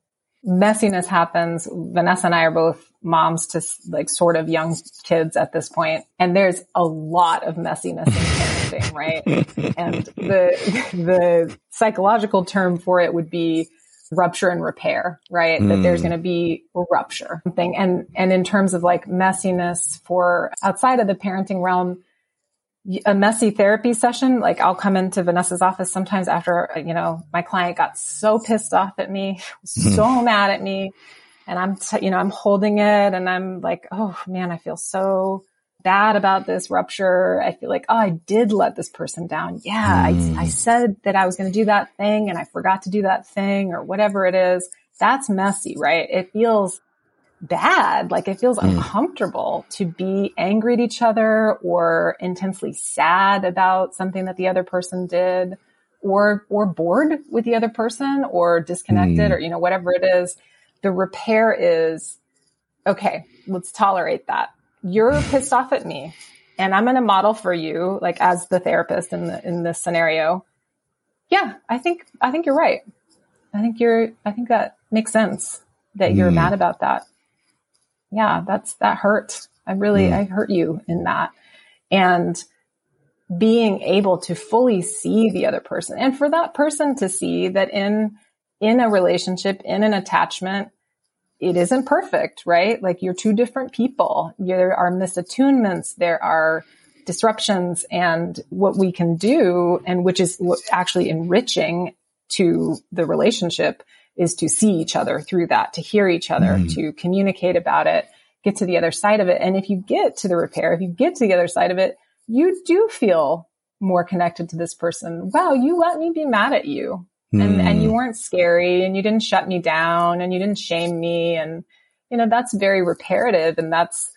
[SPEAKER 1] Messiness happens. Vanessa and I are both moms to like sort of young kids at this point, and there's a lot of messiness in parenting, right? and the the psychological term for it would be rupture and repair, right? Mm. That there's mm. going to be rupture thing. And, and in terms of like messiness for outside of the parenting realm, a messy therapy session, like I'll come into Vanessa's office sometimes after, you know, my client got so pissed off at me, so hmm. mad at me. And I'm, t- you know, I'm holding it and I'm like, oh man, I feel so bad about this rupture. I feel like, oh, I did let this person down. Yeah. Mm. I, I said that I was going to do that thing and I forgot to do that thing or whatever it is. That's messy, right? It feels bad. Like it feels mm. uncomfortable to be angry at each other or intensely sad about something that the other person did or, or bored with the other person or disconnected mm. or, you know, whatever it is. The repair is, okay, let's tolerate that. You're pissed off at me and I'm going to model for you, like as the therapist in the, in this scenario. Yeah, I think, I think you're right. I think you're, I think that makes sense that you're mm. mad about that yeah, that's, that hurts. I really, mm. I hurt you in that. And being able to fully see the other person and for that person to see that in, in a relationship, in an attachment, it isn't perfect, right? Like you're two different people. There are misattunements. There are disruptions and what we can do and which is actually enriching to the relationship is to see each other through that, to hear each other, mm. to communicate about it, get to the other side of it. And if you get to the repair, if you get to the other side of it, you do feel more connected to this person. Wow, you let me be mad at you. Mm. And, and you hmm. weren't scary and you didn't shut me down and you didn't shame me. And, you know, that's very reparative and that's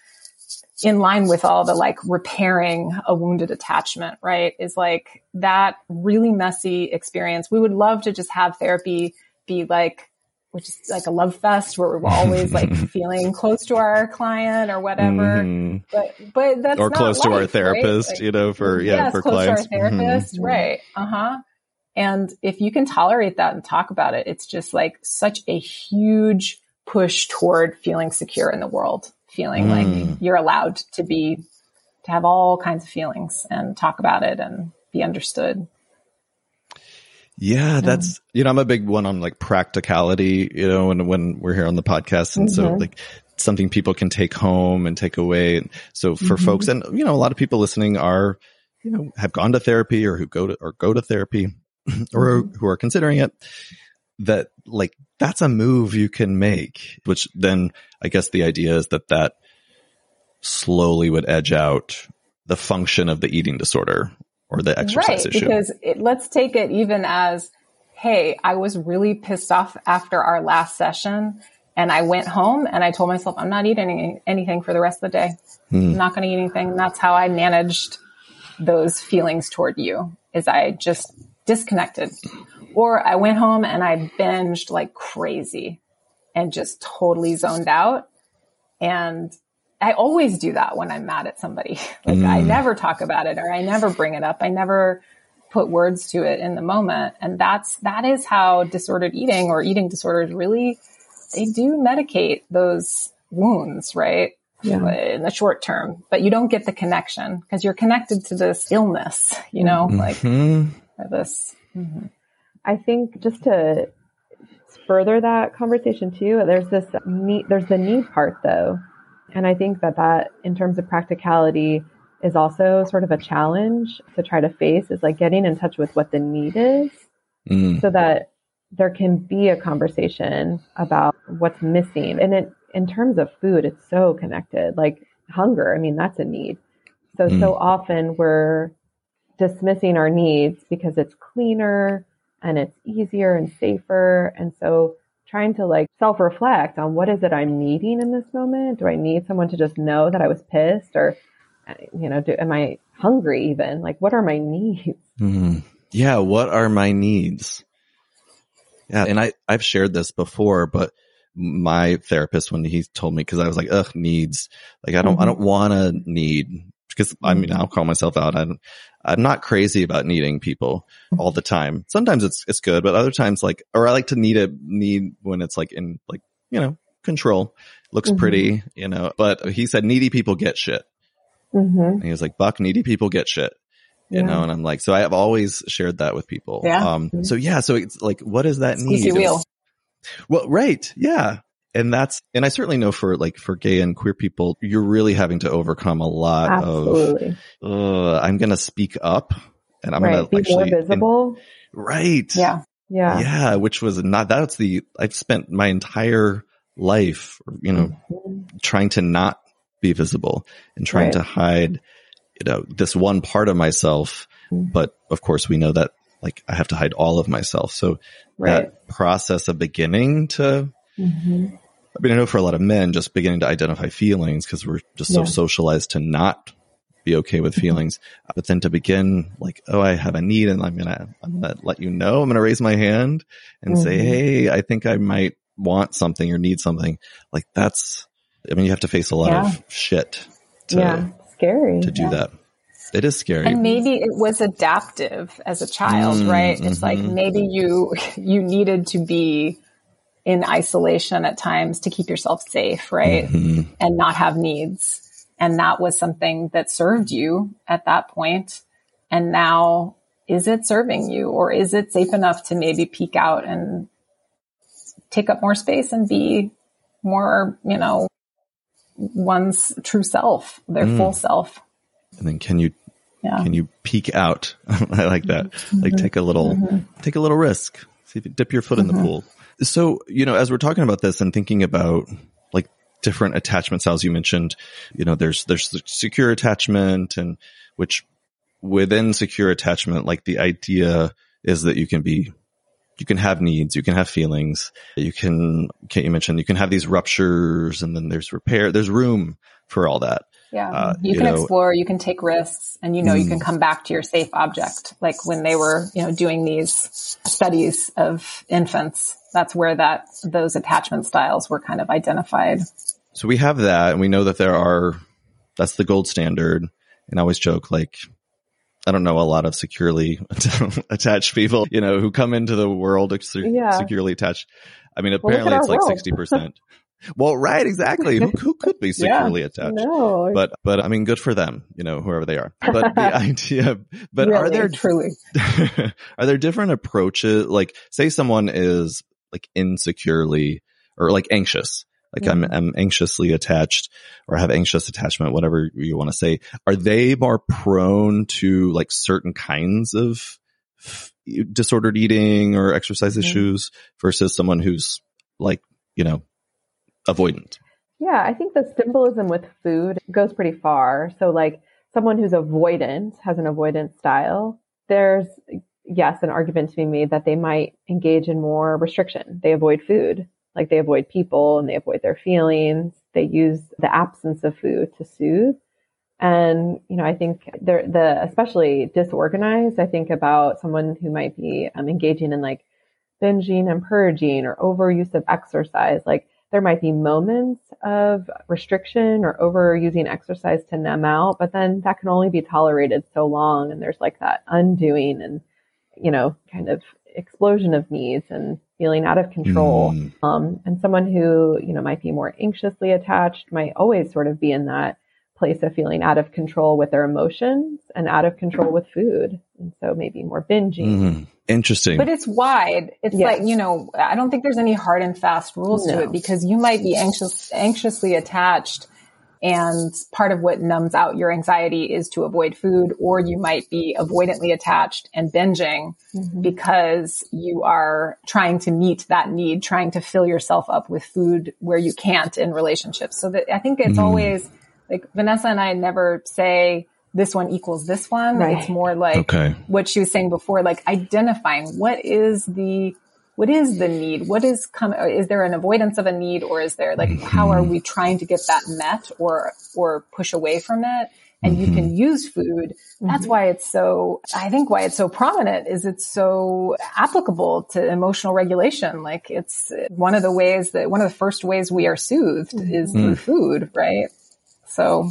[SPEAKER 1] in line with all the like repairing a wounded attachment, right? Is like that really messy experience. We would love to just have therapy be like, which is like a love fest where we're always like feeling close to our client or whatever. Mm-hmm. But, but that's
[SPEAKER 2] or close life, to our therapist, right? like, you know, for, yeah, yes, for close clients.
[SPEAKER 1] to our therapist. Mm-hmm. Right. Uh huh. And if you can tolerate that and talk about it, it's just like such a huge push toward feeling secure in the world, feeling mm. like you're allowed to be, to have all kinds of feelings and talk about it and be understood.
[SPEAKER 2] Yeah, that's, you know, I'm a big one on like practicality, you know, when, when we're here on the podcast. And mm-hmm. so like something people can take home and take away. And so for mm-hmm. folks, and, you know, a lot of people listening are, you know, have gone to therapy or who go to, or go to therapy or mm-hmm. who are considering it that like that's a move you can make, which then I guess the idea is that that slowly would edge out the function of the eating disorder or the exercise right,
[SPEAKER 1] issue. Because it, let's take it even as, hey, I was really pissed off after our last session and I went home and I told myself, I'm not eating anything for the rest of the day. Hmm. I'm not going to eat anything. And that's how I managed those feelings toward you is I just disconnected or I went home and I binged like crazy and just totally zoned out. And I always do that when I'm mad at somebody. like mm. I never talk about it or I never bring it up. I never put words to it in the moment. And that's, that is how disordered eating or eating disorders really, they do medicate those wounds, right? Yeah. In the short term, but you don't get the connection because you're connected to this illness, you know, mm-hmm. like this. Mm-hmm.
[SPEAKER 3] I think just to further that conversation too, there's this need, there's the need part though and I think that that, in terms of practicality, is also sort of a challenge to try to face is like getting in touch with what the need is mm. so that there can be a conversation about what's missing. And it, in terms of food, it's so connected. Like hunger, I mean, that's a need. So, mm. so often we're dismissing our needs because it's cleaner and it's easier and safer. And so trying to like self reflect on what is it I'm needing in this moment? Do I need someone to just know that I was pissed or, you know, do, am I hungry even? Like, what are my needs?
[SPEAKER 2] Mm-hmm. Yeah. What are my needs? Yeah. And I, I've shared this before, but my therapist when he told me, cause I was like, ugh, needs. Like, I don't, mm-hmm. I don't want to need because I mean, mm-hmm. I'll call myself out. I'm, I'm not crazy about needing people all the time. Sometimes it's, it's good, but other times like, or I like to need a need when it's like in like, you know, control looks mm-hmm. pretty, you know, but he said needy people get shit. Mm-hmm. he was like, Buck, needy people get shit. You yeah. know, and I'm like, so I have always shared that with people.
[SPEAKER 1] Yeah.
[SPEAKER 2] Um, so yeah, so it's like, what is that need? Wheel. Well, right. Yeah. And that's, and I certainly know for like, for gay and queer people, you're really having to overcome a lot Absolutely. of, uh, I'm going to speak up and I'm right. going to actually,
[SPEAKER 3] more visible.
[SPEAKER 2] right.
[SPEAKER 1] Yeah.
[SPEAKER 3] Yeah.
[SPEAKER 2] Yeah. Which was not, that's the, I've spent my entire life, you know, mm-hmm. trying to not be visible and trying right. to hide, you know, this one part of myself. Mm-hmm. But of course we know that like I have to hide all of myself. So right. that process of beginning to, mm-hmm. I mean, I know for a lot of men, just beginning to identify feelings because we're just so yeah. socialized to not be okay with mm-hmm. feelings. But then to begin like, oh, I have a need and I'm going to, I'm to let you know. I'm going to raise my hand and mm-hmm. say, Hey, I think I might want something or need something. Like that's, I mean, you have to face a lot yeah. of shit to,
[SPEAKER 3] yeah. scary
[SPEAKER 2] to do
[SPEAKER 3] yeah.
[SPEAKER 2] that. It is scary.
[SPEAKER 1] And maybe it was adaptive as a child, mm, right? It's mm-hmm. like maybe you, you needed to be in isolation at times to keep yourself safe, right? Mm-hmm. And not have needs. And that was something that served you at that point. And now is it serving you or is it safe enough to maybe peek out and take up more space and be more, you know, one's true self, their mm. full self.
[SPEAKER 2] And then can you, yeah. can you peek out? I like that. Mm-hmm. Like take a little, mm-hmm. take a little risk. See if you dip your foot mm-hmm. in the mm-hmm. pool. So, you know, as we're talking about this and thinking about like different attachment styles you mentioned, you know, there's, there's the secure attachment and which within secure attachment, like the idea is that you can be, you can have needs, you can have feelings, you can, Kate, you mention, you can have these ruptures and then there's repair, there's room for all that.
[SPEAKER 1] Yeah. Uh, you, you, can know, explore, you can take risks and you know, mm. you can mm. come back to your safe object. Like when they were, you know, doing these studies of infants, that's where that, those attachment styles were kind of identified.
[SPEAKER 2] So we have that and we know that there are, that's the gold standard. And I always joke like, I don't know a lot of securely attached people, you know, who come into the world yeah. securely attached. I mean, apparently well, it's like sixty percent. Well, right, exactly. Who, who could be securely yeah, attached? No. But, but I mean, good for them, you know, whoever they are. But the idea, but really, are there
[SPEAKER 1] truly,
[SPEAKER 2] are there different approaches? Like, say someone is like insecurely or like anxious, like mm-hmm. I'm, I'm anxiously attached or have anxious attachment, whatever you want to say. Are they more prone to like certain kinds of disordered eating or exercise mm-hmm. issues versus someone who's like, you know, avoidant?
[SPEAKER 3] Yeah, I think the symbolism with food goes pretty far. So like someone who's avoidant has an avoidant style. There's yes, an argument to be made that they might engage in more restriction. They avoid food, like they avoid people and they avoid their feelings. They use the absence of food to soothe. And, you know, I think they're the, especially disorganized, I think about someone who might be um, engaging in like binging and purging or overuse of exercise. Like there might be moments of restriction or overusing exercise to numb out, but then that can only be tolerated so long. And there's like that undoing and, you know, kind of explosion of needs and feeling out of control. Mm. Um, and someone who, you know, might be more anxiously attached might always sort of be in that place of feeling out of control with their emotions and out of control with food. And so maybe more binging.
[SPEAKER 2] Mm. Interesting.
[SPEAKER 1] But it's wide. It's yes. like, you know, I don't think there's any hard and fast rules no. to it because you might be anxious, anxiously attached and part of what numbs out your anxiety is to avoid food, or you might be avoidantly attached and binging mm-hmm. because you are trying to meet that need, trying to fill yourself up with food where you can't in relationships. So that I think it's mm-hmm. always like Vanessa and I never say, this one equals this one. Right. It's more like okay. what she was saying before, like identifying what is the what is the need? What is come? Is there an avoidance of a need, or is there like how are we trying to get that met, or or push away from it? and you can use food. That's
[SPEAKER 3] Mhm.
[SPEAKER 1] why it's so, I think why it's so prominent is it's so applicable to emotional regulation. Like it's one of the ways that, one of the first ways we are soothed is through food, right? So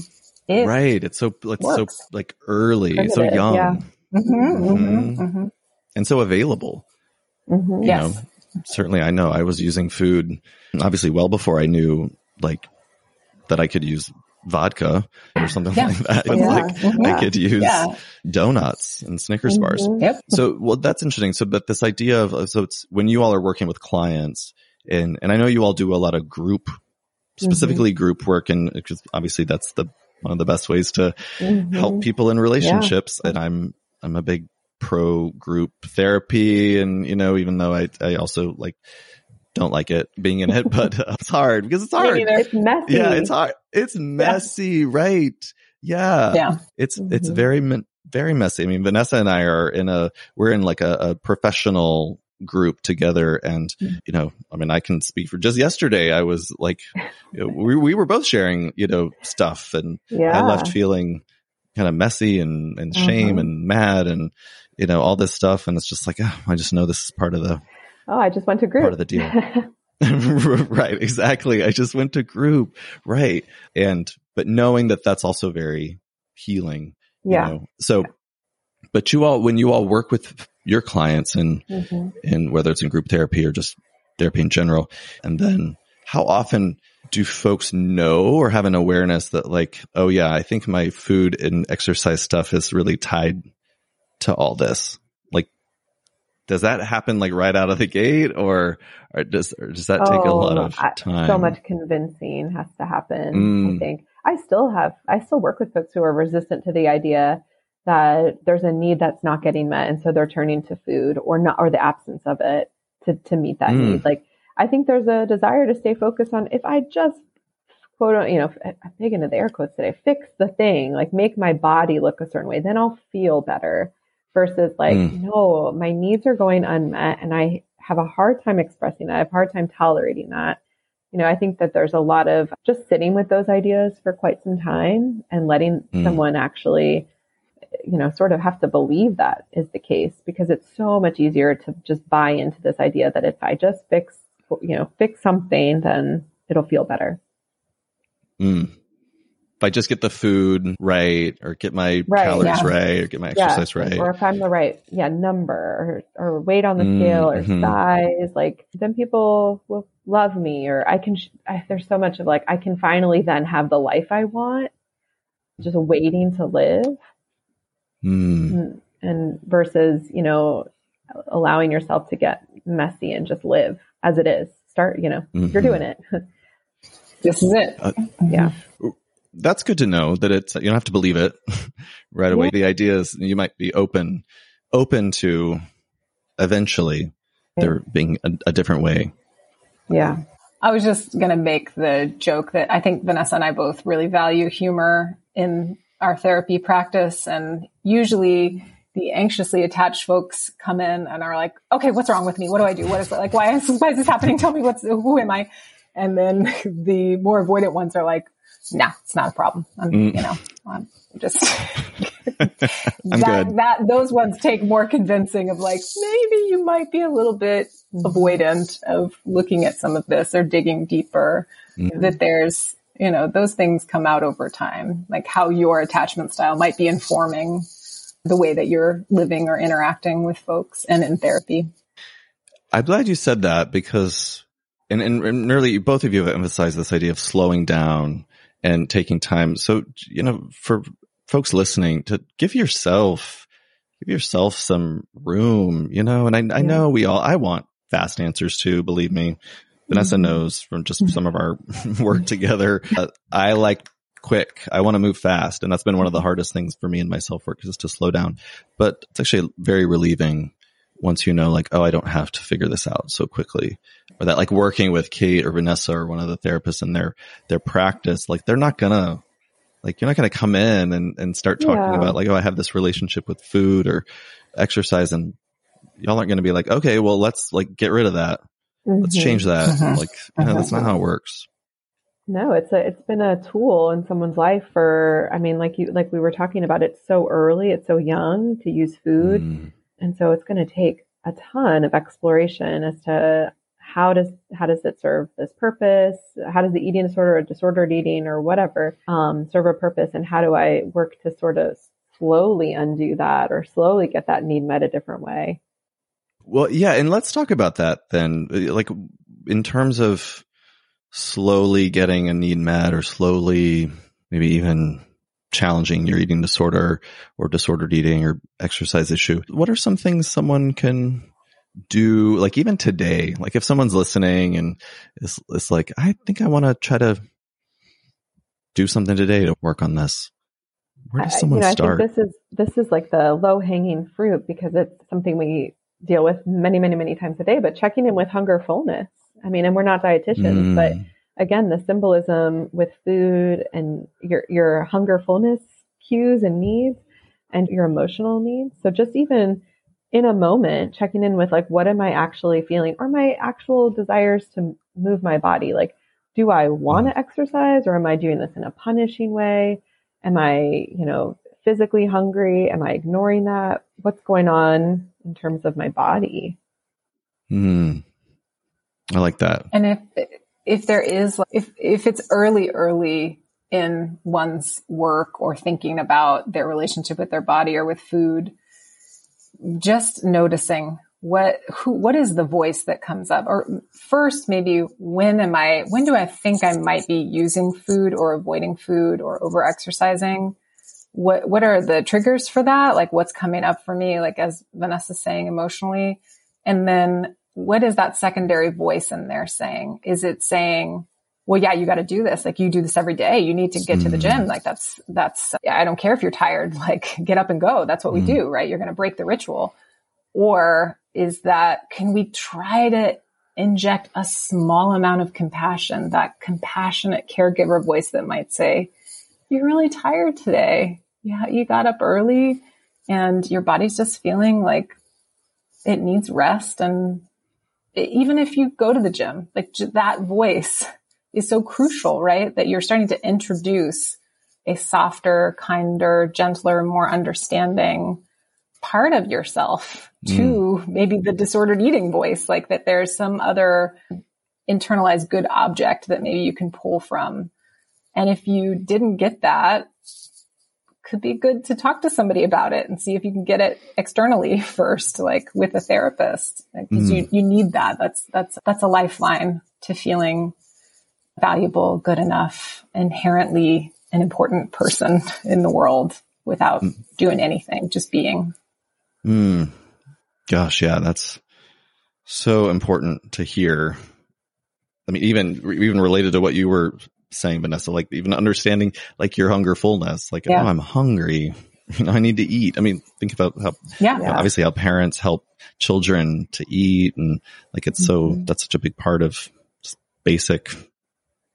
[SPEAKER 1] it,
[SPEAKER 2] right. It's so like so like early, so young,
[SPEAKER 3] yeah.
[SPEAKER 1] Mhm, mhm,
[SPEAKER 2] Mhm.
[SPEAKER 1] mhm.
[SPEAKER 2] and so available.
[SPEAKER 3] Mhm.
[SPEAKER 2] you
[SPEAKER 1] Yes.
[SPEAKER 2] know, certainly I know I was using food obviously well before I knew like that I could use vodka or something
[SPEAKER 1] Yeah.
[SPEAKER 2] like that. It's
[SPEAKER 3] Yeah.
[SPEAKER 2] like I could use
[SPEAKER 1] Yeah.
[SPEAKER 2] donuts and Snickers bars.
[SPEAKER 3] Mhm.
[SPEAKER 1] Yep.
[SPEAKER 2] So, well, that's interesting. So, but this idea of, so it's when you all are working with clients and, and I know you all do a lot of group, specifically group work and because obviously that's the, one of the best ways to
[SPEAKER 3] Mhm.
[SPEAKER 2] help people in relationships. And I'm, I'm a big pro group therapy. And, you know, even though I, I also like, don't like it being in it, but it's hard because it's hard.
[SPEAKER 3] It's messy.
[SPEAKER 2] Yeah, it's hard. It's messy, right? Yeah.
[SPEAKER 1] Yeah.
[SPEAKER 2] It's it's
[SPEAKER 3] Mhm.
[SPEAKER 2] very very messy. I mean, Vanessa and I are in a we're in like a, a professional group together, and
[SPEAKER 3] Mhm.
[SPEAKER 2] you know, I mean, I can speak for just yesterday. I was like, you know, we we were both sharing you know stuff, and
[SPEAKER 3] yeah.
[SPEAKER 2] I left feeling kind of messy and and shame
[SPEAKER 3] Mhm.
[SPEAKER 2] and mad and you know all this stuff, and it's just like oh, I just know this is part of the
[SPEAKER 3] Oh, I just went to group.
[SPEAKER 2] part of the deal. right, exactly. I just went to group, right? And but knowing that that's also very healing. you
[SPEAKER 3] yeah.
[SPEAKER 2] know? So, but you all, when you all work with your clients and
[SPEAKER 3] Mhm.
[SPEAKER 2] and whether it's in group therapy or just therapy in general, and then how often do folks know or have an awareness that like, oh yeah, I think my food and exercise stuff is really tied to all this? Like, does that happen like right out of the gate or, or does, or does that take a lot
[SPEAKER 3] Oh,
[SPEAKER 2] of
[SPEAKER 3] I-
[SPEAKER 2] time?
[SPEAKER 3] So much convincing has to happen.
[SPEAKER 2] Mm.
[SPEAKER 3] I think I still have, I still work with folks who are resistant to the idea that there's a need that's not getting met. And so they're turning to food or not, or the absence of it to, to meet that
[SPEAKER 2] Mm.
[SPEAKER 3] need. Like I think there's a desire to stay focused on if I just quote, you know, I'm big into the air quotes today, fix the thing, like make my body look a certain way, then I'll feel better versus like,
[SPEAKER 2] Mm.
[SPEAKER 3] no, my needs are going unmet and I have a hard time expressing that. I have a hard time tolerating that. You know, I think that there's a lot of just sitting with those ideas for quite some time and letting
[SPEAKER 2] Mm.
[SPEAKER 3] someone actually, you know, sort of have to believe that is the case because it's so much easier to just buy into this idea that if I just fix, you know, fix something, then it'll feel better.
[SPEAKER 2] Mm. If I just get the food right or get my
[SPEAKER 3] Right,
[SPEAKER 2] calories
[SPEAKER 1] yeah.
[SPEAKER 2] right or get my exercise right.
[SPEAKER 3] Or if I'm the right, yeah, number or, or weight on the
[SPEAKER 2] Mm,
[SPEAKER 3] scale or
[SPEAKER 2] mhm.
[SPEAKER 3] size, like then people will love me or I can, sh- I, there's so much of like, I can finally then have the life I want, just waiting to live
[SPEAKER 2] Mm.
[SPEAKER 3] and, and versus, you know, allowing yourself to get messy and just live as it is. Start, you know, you're
[SPEAKER 2] Mhm.
[SPEAKER 3] doing it.
[SPEAKER 1] This is it.
[SPEAKER 3] yeah.
[SPEAKER 2] That's good to know that it's, you don't have to believe it right away.
[SPEAKER 3] Yeah.
[SPEAKER 2] The idea is you might be open, open to eventually there being a, a different way.
[SPEAKER 3] Yeah.
[SPEAKER 1] I was just going to make the joke that I think Vanessa and I both really value humor in our therapy practice. And usually the anxiously attached folks come in and are like, okay, what's wrong with me? What do I do? What is it? Like, why is, why is this happening? Tell me what's, who am I? And then the more avoidant ones are like, nah, it's not a problem. I'm,
[SPEAKER 2] Mm.
[SPEAKER 1] you know, I'm just,
[SPEAKER 2] I'm
[SPEAKER 1] that,
[SPEAKER 2] good.
[SPEAKER 1] that, those ones take more convincing of like, maybe you might be a little bit avoidant of looking at some of this or digging deeper
[SPEAKER 2] Mhm.
[SPEAKER 1] that there's, you know, those things come out over time, like how your attachment style might be informing the way that you're living or interacting with folks and in therapy.
[SPEAKER 2] I'm glad you said that because, and, and, and nearly both of you have emphasized this idea of slowing down and taking time. So, you know, for folks listening to give yourself, give yourself some room, you know, and I, I know we all, I want fast answers too, believe me. Vanessa
[SPEAKER 3] Mhm.
[SPEAKER 2] knows from just some of our work together. Uh, I like quick. I want to move fast. And that's been one of the hardest things for me and my self work is to slow down. But it's actually very relieving once you know, like, oh, I don't have to figure this out so quickly. Or that like working with Kate or Vanessa or one of the therapists in their, their practice, like they're not gonna, like you're not gonna come in and, and start talking
[SPEAKER 3] Yeah.
[SPEAKER 2] about like, oh, I have this relationship with food or exercise and y'all aren't gonna be like, okay, well, let's like get rid of that. Let's
[SPEAKER 3] Mhm.
[SPEAKER 2] change that.
[SPEAKER 1] Mhm.
[SPEAKER 2] Like, you know, that's not how it works.
[SPEAKER 3] No, it's a it's been a tool in someone's life for I mean like you like we were talking about it's so early, it's so young to use food. Mm. And so it's going to take a ton of exploration as to how does how does it serve this purpose? How does the eating disorder or disordered eating or whatever um, serve a purpose? And how do I work to sort of slowly undo that or slowly get that need met a different way?
[SPEAKER 2] Well, yeah, and let's talk about that then. Like in terms of slowly getting a need met or slowly maybe even challenging your eating disorder or disordered eating or exercise issue. What are some things someone can do like even today? Like if someone's listening and it's, is like, I think I want to try to do something today to work on this. Where does someone
[SPEAKER 3] you know,
[SPEAKER 2] start?
[SPEAKER 3] I think this is, this is like the low hanging fruit because it's something we deal with many, many, many times a day, but checking in with hunger fullness I mean, and we're not dietitians, mm. but again, the symbolism with food and your, your hunger fullness cues and needs and your emotional needs. So just even in a moment, checking in with like, what am I actually feeling or my actual desires to move my body? Like, do I want to mm. exercise or am I doing this in a punishing way? Am I, you know, physically hungry? Am I ignoring that? What's going on in terms of my body?
[SPEAKER 2] Hmm. I like that.
[SPEAKER 1] And if if there is if if it's early early in one's work or thinking about their relationship with their body or with food, just noticing what who what is the voice that comes up or first maybe when am i when do i think i might be using food or avoiding food or over exercising what what are the triggers for that like what's coming up for me like as vanessa's saying emotionally and then what is that secondary voice in there saying? Is it saying, well, yeah, you got to do this. Like you do this every day. You need to get mm. to the gym. Mm. Like that's, that's, I don't care if you're tired. Like get up and go. That's what mm. we do, right? You're going to break the ritual. Or is that, can we try to inject a small amount of compassion, that compassionate caregiver voice that might say, you're really tired today. Yeah, you got up early and your body's just feeling like it needs rest and even if you go to the gym, like that voice is so crucial, right? That you're starting to introduce a softer, kinder, gentler, more understanding part of yourself to mm. maybe the disordered eating voice, like that there's some other internalized good object that maybe you can pull from. And if you didn't get that, could be good to talk to somebody about it and see if you can get it externally first, like with a therapist, because mm. you, you need that. That's, that's, that's a lifeline to feeling valuable, good enough, inherently an important person in the world without mm. doing anything, just being.
[SPEAKER 2] Mm. Gosh, yeah, that's so important to hear. I mean, even, even related to what you were saying, Vanessa, like even understanding like your hunger fullness, like, yeah. oh, I'm hungry. You know, I need to eat. I mean, think about how,
[SPEAKER 1] yeah,
[SPEAKER 2] obviously how parents help children to eat and like it's mm-hmm. so, that's such a big part of basic,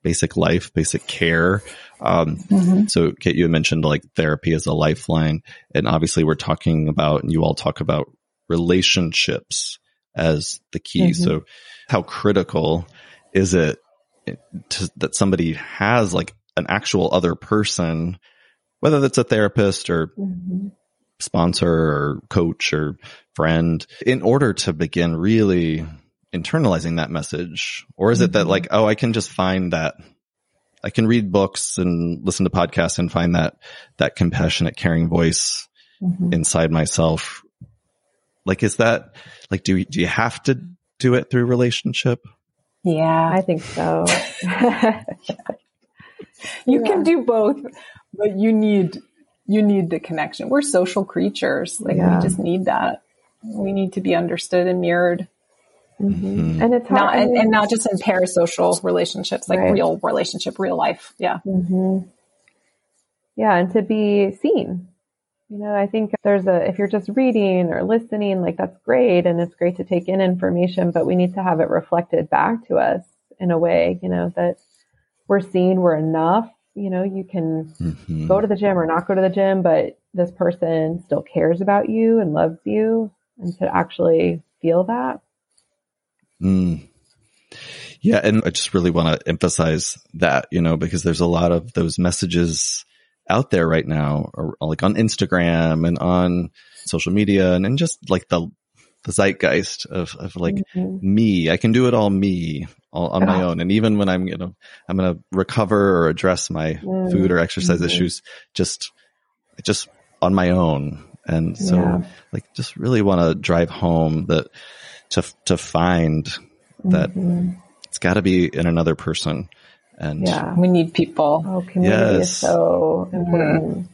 [SPEAKER 2] basic life, basic care. Um, mm-hmm. so Kate, you mentioned like therapy as a lifeline and obviously we're talking about, and you all talk about relationships as the key. Mm-hmm. So how critical is it to, that somebody has like an actual other person, whether that's a therapist or mm-hmm. sponsor or coach or friend, in order to begin really internalizing that message? Or is mm-hmm. it that mm-hmm. like, oh, I can just find that I can read books and listen to podcasts and find that, that compassionate, caring voice mm-hmm. inside myself. Like, is that like, do, do you have to do it through relationship?
[SPEAKER 1] Yeah.
[SPEAKER 3] I think so.
[SPEAKER 1] you yeah. can do both, but you need, you need the connection. We're social creatures. Like yeah. we just need that. We need to be understood and mirrored.
[SPEAKER 3] Mm-hmm. And it's hard.
[SPEAKER 1] Not, and, and, not just in parasocial relationships, like right. real relationship, real life. Yeah.
[SPEAKER 3] Mm-hmm. Yeah. And to be seen, you know, I think there's a, if you're just reading or listening, like that's great. And it's great to take in information, but we need to have it reflected back to us in a way, you know, that we're seen, we're enough. You know, you can mm-hmm. go to the gym or not go to the gym, but this person still cares about you and loves you and to actually feel that.
[SPEAKER 2] Mm. Yeah. And I just really want to emphasize that, you know, because there's a lot of those messages out there right now, or like on Instagram and on social media and, and just like the, the zeitgeist of, of like mm-hmm. me, I can do it all me all on my own. And even when I'm, you know, I'm going to recover or address my mm-hmm. food or exercise mm-hmm. issues, just, just on my own. And so yeah. like just really want to drive home that to, to find that mm-hmm. it's got to be in another person. And
[SPEAKER 1] yeah, we need people.
[SPEAKER 3] Oh, community yes. is so important.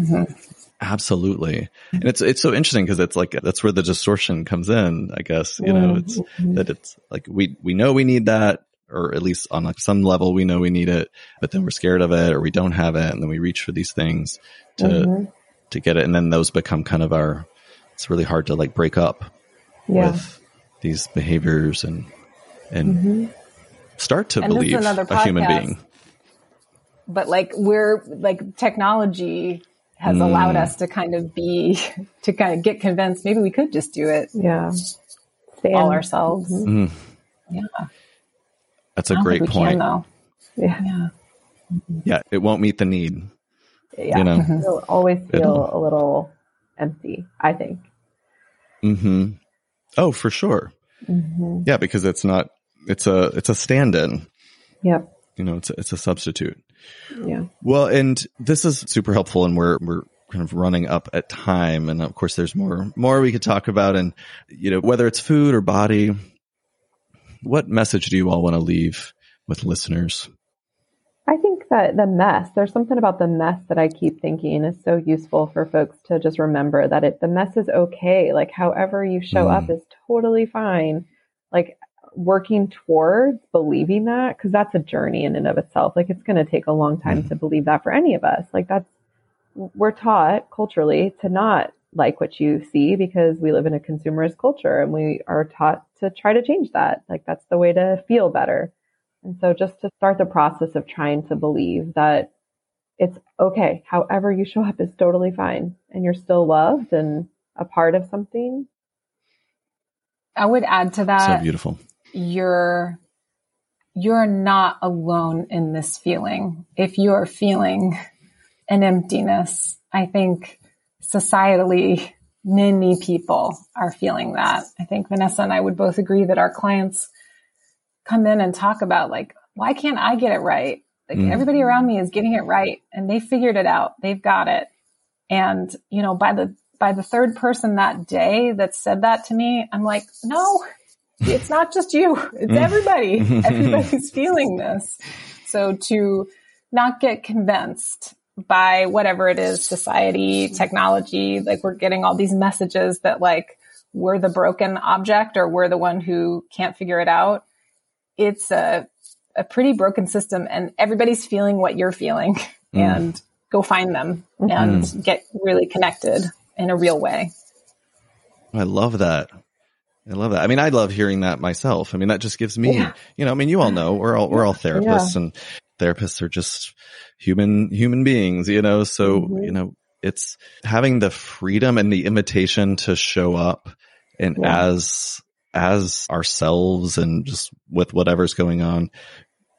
[SPEAKER 2] Mm-hmm. Absolutely. And it's, it's so interesting because it's like, that's where the distortion comes in, I guess, you know, it's mm-hmm. that it's like, we, we know we need that, or at least on like some level, we know we need it, but then we're scared of it or we don't have it. And then we reach for these things to, mm-hmm. to get it. And then those become kind of our, it's really hard to like break up yeah. with these behaviors and, and mm-hmm. Start to and believe a human being.
[SPEAKER 1] But like we're like technology has mm. allowed us to kind of be to kind of get convinced maybe we could just do it.
[SPEAKER 3] Yeah.
[SPEAKER 1] Stand. All ourselves.
[SPEAKER 2] Mm. Yeah. That's a great point. Can,
[SPEAKER 3] yeah. Yeah.
[SPEAKER 2] Yeah. It won't meet the need.
[SPEAKER 3] Yeah. You know, mm-hmm. it'll always feel It'll... a little empty, I think.
[SPEAKER 2] Hmm. Oh, for sure. Mm-hmm. Yeah, because it's not. It's a. It's a stand-in.
[SPEAKER 3] Yep.
[SPEAKER 2] You know, it's a, it's a substitute.
[SPEAKER 3] Yeah.
[SPEAKER 2] Well, and this is super helpful, and we're we're kind of running up at time, and of course, there's more more we could talk about, and you know, whether it's food or body. What message do you all want to leave with listeners?
[SPEAKER 3] I think that the mess, there's something about the mess that I keep thinking is so useful for folks to just remember that it, the mess is okay. Like however you show mm. up is totally fine. Like working towards believing that, cause that's a journey in and of itself. Like it's going to take a long time mm. to believe that for any of us. Like that's, we're taught culturally to not like what you see because we live in a consumerist culture and we are taught to try to change that. Like that's the way to feel better. And so just to start the process of trying to believe that it's okay. However you show up is totally fine and you're still loved and a part of something.
[SPEAKER 1] I would add to that.
[SPEAKER 2] So beautiful.
[SPEAKER 1] You're, you're not alone in this feeling. If you are feeling an emptiness, I think societally, many people are feeling that. I think Vanessa and I would both agree that our clients come in and talk about like, why can't I get it right? Like mm. everybody around me is getting it right and they figured it out. They've got it. And, you know, by the, by the third person that day that said that to me, I'm like, no, it's not just you. It's mm. everybody. Everybody's feeling this. So to not get convinced by whatever it is, society, technology, like we're getting all these messages that like we're the broken object or we're the one who can't figure it out it's a, a pretty broken system and everybody's feeling what you're feeling mm. and go find them and mm. get really connected in a real way.
[SPEAKER 2] I love that. I love that. I mean, I love hearing that myself. I mean, that just gives me, yeah. you know, I mean, you all know we're all, we're all therapists yeah. and therapists are just human, human beings, you know, so, mm-hmm. you know, it's having the freedom and the invitation to show up and yeah. as as ourselves and just with whatever's going on.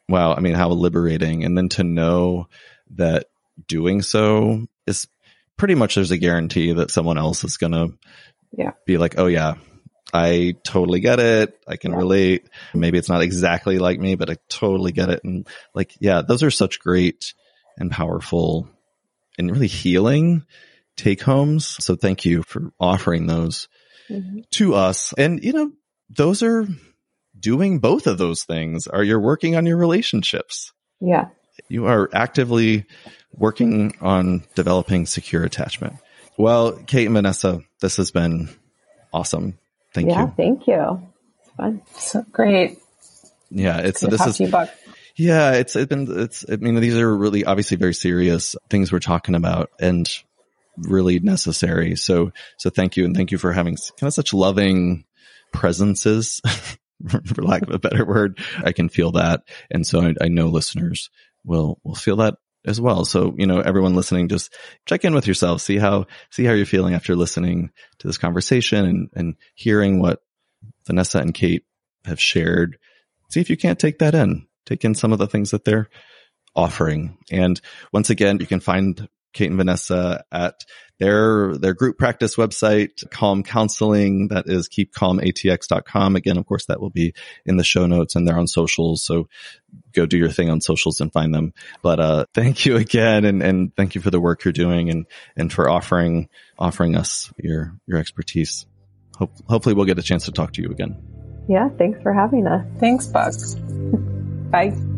[SPEAKER 2] Wow. I mean, how liberating. And then to know that doing so is pretty much there's a guarantee that someone else is going to
[SPEAKER 3] yeah.
[SPEAKER 2] be like, Oh yeah, I totally get it. I can yeah. relate. Maybe it's not exactly like me, but I totally get it. And like, yeah, those are such great and powerful and really healing take homes. So thank you for offering those mm-hmm. to us. And, you know, those are doing both of those things are you're working on your relationships.
[SPEAKER 3] Yeah.
[SPEAKER 2] You are actively working on developing secure attachment. Well, Kate and Vanessa, this has been awesome. Thank
[SPEAKER 3] yeah,
[SPEAKER 2] you.
[SPEAKER 3] Thank you. It's fun.
[SPEAKER 1] So great.
[SPEAKER 2] Yeah. It's, this is, yeah, it's, it's been, it's, I mean, these are really obviously very serious things we're talking about and really necessary. So, so thank you. And thank you for having kind of such loving, presences, for lack of a better word. I can feel that. And so I, I know listeners will, will feel that as well. So, you know, everyone listening, just check in with yourself, see how, see how you're feeling after listening to this conversation and, and hearing what Vanessa and Kate have shared. see if you can't take that in, take in some of the things that they're offering. And once again, you can find Kate and Vanessa at their, their group practice website, Calm Counseling. That is keepcalmatx.com. Again, of course, that will be in the show notes and they're on socials. So go do your thing on socials and find them. But, uh, thank you again. And, and thank you for the work you're doing and, and for offering, offering us your, your expertise. Hope, hopefully we'll get a chance to talk to you again.
[SPEAKER 3] Yeah. Thanks for having us.
[SPEAKER 1] Thanks, Buck. Bye.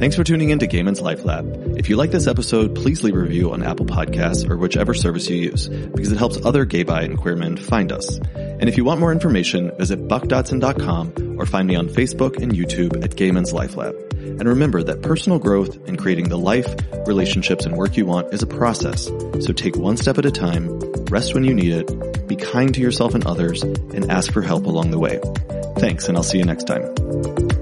[SPEAKER 2] Thanks for tuning in to Gay Men's Life Lab. If you like this episode, please leave a review on Apple Podcasts or whichever service you use, because it helps other gay, bi, and queer men find us. And if you want more information, visit buckdodson.com or find me on Facebook and YouTube at Gay Men's Life Lab. And remember that personal growth and creating the life, relationships, and work you want is a process. So take one step at a time, rest when you need it, be kind to yourself and others, and ask for help along the way. Thanks, and I'll see you next time.